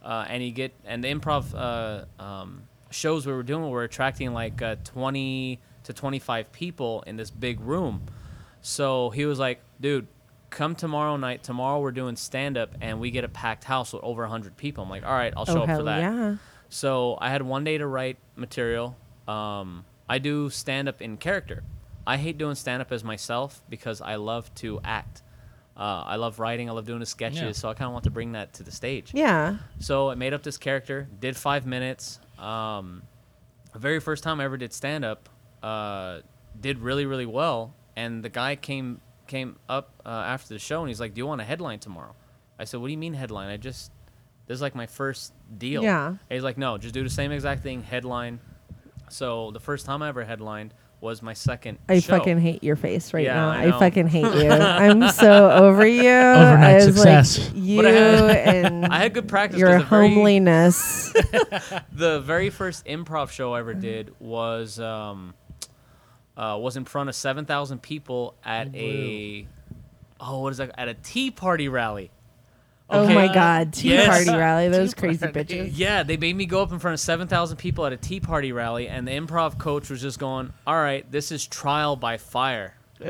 Speaker 3: uh, and he get and the improv uh, um, shows we were doing were attracting like uh, 20 to 25 people in this big room. So he was like, "Dude." Come tomorrow night. Tomorrow we're doing stand up and we get a packed house with over 100 people. I'm like, all right, I'll show
Speaker 1: oh
Speaker 3: up for that.
Speaker 1: yeah.
Speaker 3: So I had one day to write material. Um, I do stand up in character. I hate doing stand up as myself because I love to act. Uh, I love writing. I love doing the sketches.
Speaker 2: Yeah.
Speaker 3: So I kind of want to bring that to the stage.
Speaker 1: Yeah.
Speaker 3: So I made up this character, did five minutes. Um, the very first time I ever did stand up, uh, did really really well. And the guy came came up uh, after the show and he's like, "Do you want a headline tomorrow?" I said, "What do you mean headline? I just this is like my first deal."
Speaker 1: Yeah.
Speaker 3: And he's like, "No, just do the same exact thing, headline." So the first time I ever headlined was my second.
Speaker 1: I
Speaker 3: show.
Speaker 1: fucking hate your face right
Speaker 3: Yeah,
Speaker 1: now.
Speaker 3: I
Speaker 1: I, fucking hate you. I'm so over you.
Speaker 2: Overnight
Speaker 1: I was
Speaker 2: success.
Speaker 1: like you
Speaker 3: I had-
Speaker 1: and
Speaker 3: I had good practice.
Speaker 1: your
Speaker 3: the very-
Speaker 1: homeliness.
Speaker 3: the very first improv show I ever did was um, uh, was in front of seven thousand people at a oh what is that at a tea party rally.
Speaker 1: Oh my god, tea
Speaker 3: Yes.
Speaker 1: party rally, those
Speaker 2: Tea
Speaker 1: crazy
Speaker 2: party.
Speaker 1: bitches.
Speaker 3: Yeah, they made me go up in front of seven thousand people at a tea party rally, and the improv coach was just going, "All right, this is trial by fire." You're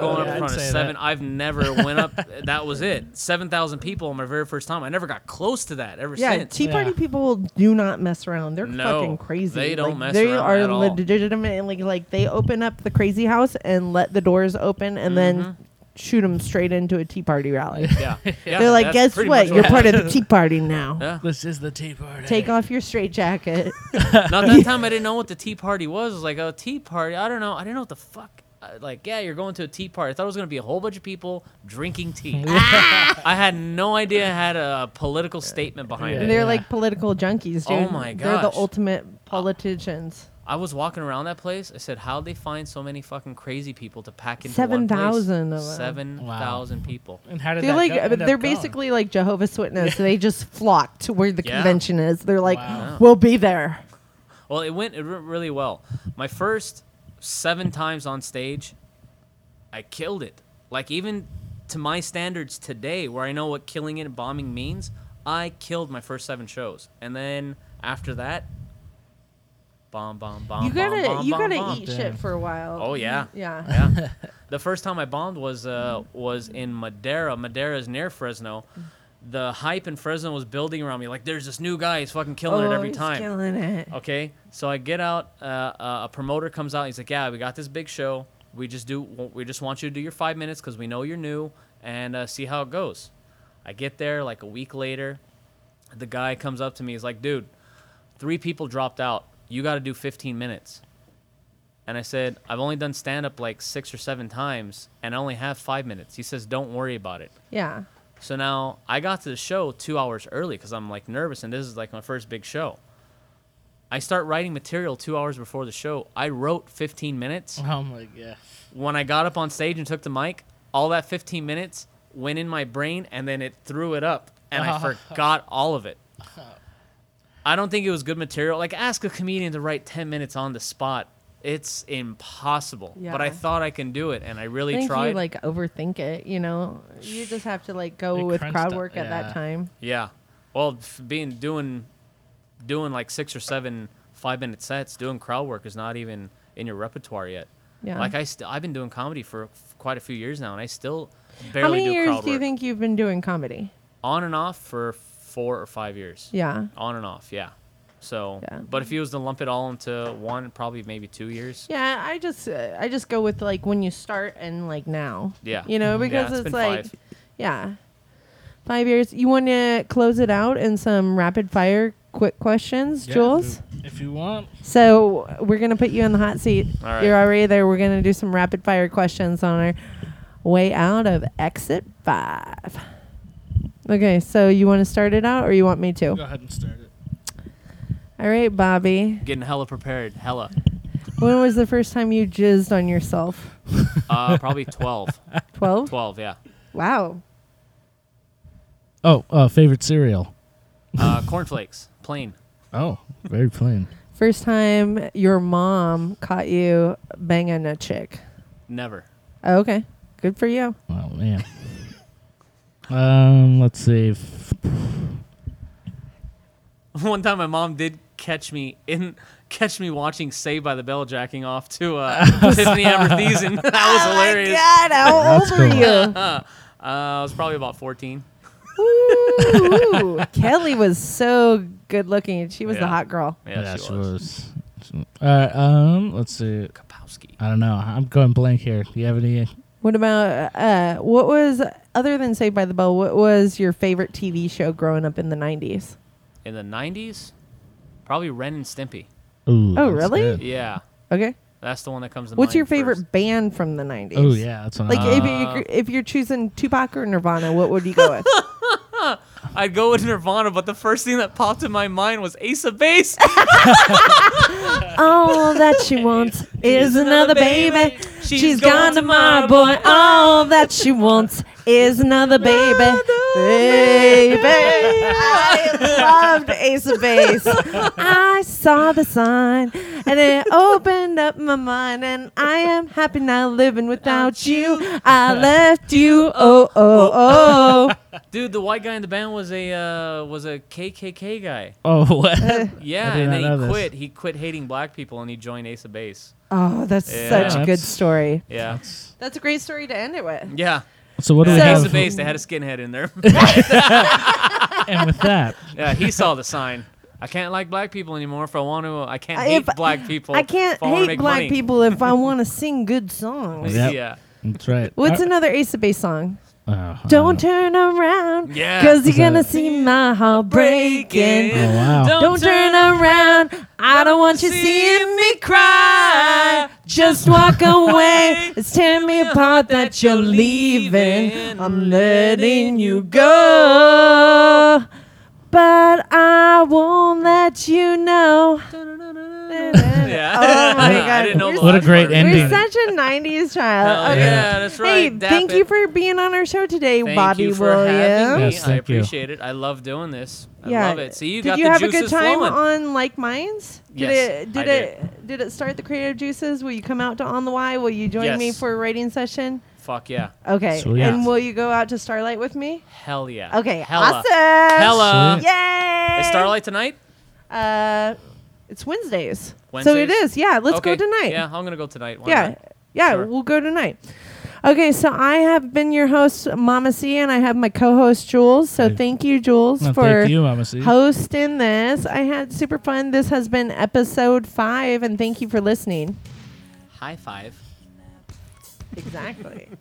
Speaker 3: going up
Speaker 2: Yeah,
Speaker 3: in
Speaker 2: I'd
Speaker 3: front of seven.
Speaker 2: that.
Speaker 3: I've never went up. That was it. Seven thousand people on my very first time. I never got close to that ever
Speaker 1: Yeah,
Speaker 3: since.
Speaker 1: tea party
Speaker 2: Yeah.
Speaker 1: people do not mess around. They're
Speaker 3: No,
Speaker 1: fucking crazy.
Speaker 3: they don't
Speaker 1: like,
Speaker 3: mess
Speaker 1: they
Speaker 3: around
Speaker 1: are
Speaker 3: at all.
Speaker 1: legitimately like they open up the crazy house and let the doors open and then mm-hmm. Shoot them straight into a tea party rally.
Speaker 3: yeah, yeah.
Speaker 1: They're like, guess
Speaker 3: pretty
Speaker 1: what? You're part of the tea party now.
Speaker 3: Yeah.
Speaker 2: This is the tea party.
Speaker 1: Take off your straight jacket.
Speaker 3: Not that time I didn't know what the tea party was. I was like, oh, tea party. I don't know. I didn't know what the fuck. uh, Like, yeah, you're going to a tea party. I thought it was gonna be a whole bunch of people drinking tea. I had no idea it had a political statement behind
Speaker 2: Yeah.
Speaker 3: it.
Speaker 1: They're like political junkies, dude.
Speaker 3: Oh my
Speaker 1: They're the
Speaker 3: gosh.
Speaker 1: ultimate politicians.
Speaker 3: I was walking around that place. I said, how'd they find so many fucking crazy people to pack into one place?
Speaker 1: 7,000 of them.
Speaker 3: Seven thousand people.
Speaker 2: And how did
Speaker 1: They're like
Speaker 2: go-
Speaker 1: they're
Speaker 2: going?
Speaker 1: basically like Jehovah's Witness. they just flock to where the
Speaker 3: Yeah.
Speaker 1: convention is. They're like,
Speaker 2: Wow.
Speaker 1: we'll be there.
Speaker 3: Well, it went it went really well. My first seven times on stage, I killed it. Like even to my standards today, where I know what killing it and bombing means, I killed my first seven shows, and then after that, bomb, bomb, bomb.
Speaker 1: you gotta
Speaker 3: bomb,
Speaker 1: you
Speaker 3: bomb,
Speaker 1: gotta
Speaker 3: bomb.
Speaker 1: eat shit for a while.
Speaker 3: Oh yeah,
Speaker 1: Yeah.
Speaker 3: yeah. the first time I bombed was uh was in Madera. Madera is near Fresno. The hype in Fresno was building around me. Like, there's this new guy. He's fucking killing
Speaker 1: oh,
Speaker 3: it every
Speaker 1: he's
Speaker 3: time.
Speaker 1: Killing it.
Speaker 3: Okay, so I get out. Uh, uh, a promoter comes out. He's like, "Yeah, we got this big show. We just do. We just want you to do your five minutes because we know you're new and uh, see how it goes." I get there like a week later. The guy comes up to me. He's like, "Dude, three people dropped out. You got to do 15 minutes." And I said, "I've only done stand up like six or seven times, and I only have five minutes." He says, "Don't worry about it."
Speaker 1: Yeah.
Speaker 3: So now I got to the show two hours early because I'm like nervous and this is like my first big show. I start writing material two hours before the show. I wrote 15 minutes.
Speaker 2: Oh my god.
Speaker 3: When I got up on stage and took the mic, all that 15 minutes went in my brain and then it threw it up and I forgot all of it. Oh. I don't think it was good material. Like ask a comedian to write 10 minutes on the spot. It's impossible. Yeah. But I thought I can do it and I really
Speaker 1: I think
Speaker 3: tried.
Speaker 1: you like overthink it. You know, you just have to like go
Speaker 2: They
Speaker 1: with
Speaker 2: crunched
Speaker 1: crowd
Speaker 2: it,
Speaker 1: work at
Speaker 2: yeah.
Speaker 1: that time.
Speaker 3: Yeah. Well, f- being doing doing like six or seven five minute sets, doing crowd work is not even in your repertoire yet.
Speaker 1: Yeah.
Speaker 3: Like I still I've been doing comedy for f- quite a few years now, and I still barely How
Speaker 1: many
Speaker 3: do
Speaker 1: years
Speaker 3: crowd
Speaker 1: do you
Speaker 3: work.
Speaker 1: think you've been doing comedy?
Speaker 3: On and off for four or five years.
Speaker 1: Yeah.
Speaker 3: On and off, yeah. So,
Speaker 1: Yeah.
Speaker 3: but if you was to lump it all into one, probably maybe two years.
Speaker 1: Yeah, I just uh, I just go with like when you start and like now.
Speaker 3: Yeah.
Speaker 1: You know,
Speaker 3: Mhm. Yeah,
Speaker 1: because
Speaker 3: it's
Speaker 1: it's,
Speaker 3: been
Speaker 1: like
Speaker 3: five.
Speaker 1: yeah. 5 years. You want to close it out in some rapid fire quick questions,
Speaker 2: Yeah,
Speaker 1: Julz?
Speaker 2: If, if you want.
Speaker 1: So, we're going to put you in the hot seat.
Speaker 3: All right.
Speaker 1: You're already there. We're going to do some rapid fire questions on our way out of exit 5. Okay, so you want to start it out or you want me to?
Speaker 2: Go ahead and start it.
Speaker 1: All right, Bobby.
Speaker 3: Getting hella prepared, hella.
Speaker 1: When was the first time you jizzed on yourself?
Speaker 3: Uh, probably 12.
Speaker 1: 12?
Speaker 3: 12, yeah.
Speaker 1: Wow.
Speaker 2: Oh, uh, favorite cereal.
Speaker 3: Uh, cornflakes, plain.
Speaker 2: Oh, very plain.
Speaker 1: First time your mom caught you banging a chick.
Speaker 3: Never.
Speaker 1: Oh, okay. Good for you.
Speaker 2: Oh man. Um, let's see.
Speaker 3: One time, my mom did catch me in catch me watching Saved by the Bell jacking off to uh, Tiffani Amber Thiessen. that was hilarious.
Speaker 1: God, how old were
Speaker 2: cool.
Speaker 1: you?
Speaker 3: Uh, I was probably about 14.
Speaker 1: Ooh, Kelly was so good looking. She was the
Speaker 3: Yeah. Oh,
Speaker 1: hot girl.
Speaker 3: Yeah,
Speaker 2: yeah,
Speaker 3: she was.
Speaker 2: Uh, um, let's see.
Speaker 3: Kapowski.
Speaker 2: I don't know. I'm going blank here. Do you have any?
Speaker 1: What about uh what was other than Saved by the Bell, what was your favorite TV show growing up in the 90s?
Speaker 3: In the 90s, probably Ren and Stimpy.
Speaker 2: Ooh,
Speaker 1: Oh, really?
Speaker 2: good.
Speaker 3: Yeah,
Speaker 1: Okay.
Speaker 3: that's the one that comes to
Speaker 1: What's
Speaker 3: mind
Speaker 1: your favorite
Speaker 3: first.
Speaker 1: band from the 90s?
Speaker 2: Oh yeah, that's what
Speaker 1: Like
Speaker 2: I
Speaker 1: if
Speaker 3: Uh,
Speaker 1: you if you're choosing Tupac or Nirvana, what would you go with?
Speaker 3: I'd go with Nirvana, but the first thing that popped in my mind was Ace of Base.
Speaker 1: All that she wants is another baby.
Speaker 3: She's
Speaker 1: She's
Speaker 3: gone
Speaker 1: gone
Speaker 3: tomorrow,
Speaker 1: tomorrow, boy. All that she wants is another baby. Baby. I loved Ace of Base. I saw the sign and it opened up my mind. And I am happy now living without you. I left you. Oh, oh, oh.
Speaker 3: Dude, the white guy in the band was a uh, was a KKK guy.
Speaker 2: Oh what?
Speaker 3: Yeah, and then
Speaker 2: know
Speaker 3: he
Speaker 2: this.
Speaker 3: quit. He quit hating black people and he joined Ace of Base.
Speaker 1: Oh, that's
Speaker 3: Yeah.
Speaker 1: such a good
Speaker 2: That's-
Speaker 1: story.
Speaker 3: Yeah,
Speaker 1: That's a great story to end it with.
Speaker 3: yeah.
Speaker 2: so what do we
Speaker 1: So-
Speaker 3: Ace
Speaker 2: have?
Speaker 3: of Base. They had a skinhead in there.
Speaker 2: and with that,
Speaker 3: yeah, he saw the sign. I can't like black people anymore. If I want to, I can't
Speaker 1: I-
Speaker 3: hate
Speaker 1: if-
Speaker 3: black people.
Speaker 1: I can't
Speaker 3: if I wanna
Speaker 1: hate
Speaker 3: make
Speaker 1: black
Speaker 3: money.
Speaker 1: people if I want to sing good songs.
Speaker 2: Yep.
Speaker 3: Yeah.
Speaker 2: that's right.
Speaker 1: What's
Speaker 2: Uh,
Speaker 1: another Ace of Base song?
Speaker 2: I
Speaker 1: Don't turn around,
Speaker 3: Yeah.
Speaker 1: cause you're gonna see my heart breaking.
Speaker 2: Oh wow.
Speaker 1: Don't turn around, I don't want you seeing me cry. Just walk away, it's tearing me apart that you're leaving. I'm letting you go, but I won't let you know.
Speaker 3: Yeah.
Speaker 1: Oh my
Speaker 3: I
Speaker 1: god.
Speaker 3: didn't know the
Speaker 2: What a
Speaker 3: last
Speaker 2: great
Speaker 3: part.
Speaker 2: ending.
Speaker 1: You're such a 90s child.
Speaker 3: Hell
Speaker 1: Okay.
Speaker 3: yeah, that's right.
Speaker 1: Hey,
Speaker 3: Dap
Speaker 1: thank
Speaker 3: it.
Speaker 1: you for being on our show today,
Speaker 3: Thank
Speaker 1: Bobby
Speaker 3: you for having me.
Speaker 1: Williams.
Speaker 2: Yes,
Speaker 3: I
Speaker 2: thank you.
Speaker 3: appreciate it. I love doing this. I
Speaker 1: Yeah.
Speaker 3: love it. See, you
Speaker 1: did
Speaker 3: got
Speaker 1: you
Speaker 3: the
Speaker 1: have a
Speaker 3: juices
Speaker 1: good time
Speaker 3: flowing.
Speaker 1: on Like Minds? Did
Speaker 3: Yes,
Speaker 1: it did
Speaker 3: I
Speaker 1: it did it start the creative juices? Will you come out to On the Y? Will you join me
Speaker 3: Yes.
Speaker 1: for a writing session?
Speaker 3: Fuck yeah.
Speaker 1: Okay.
Speaker 2: Sweet.
Speaker 1: And will you go out to Starlight with me?
Speaker 3: Hell yeah.
Speaker 1: Okay.
Speaker 3: Hella.
Speaker 1: Awesome.
Speaker 3: Hella.
Speaker 2: Sweet.
Speaker 1: Yay!
Speaker 3: Is Starlight tonight?
Speaker 1: Uh it's Wednesdays. So it is. Yeah, let's
Speaker 3: okay.
Speaker 1: go tonight.
Speaker 3: Yeah, I'm gonna go tonight. Why
Speaker 1: yeah.
Speaker 3: not?
Speaker 1: Yeah,
Speaker 3: Sure.
Speaker 1: we'll go tonight. Okay, so I have been your host, Momma C, and I have my co-host Julz. So
Speaker 2: Hey.
Speaker 1: thank you, Julz,
Speaker 2: No,
Speaker 1: for
Speaker 2: thank you, Momma C.
Speaker 1: hosting this. I had super fun. This has been episode five, and thank you for listening.
Speaker 3: High five.
Speaker 1: Exactly.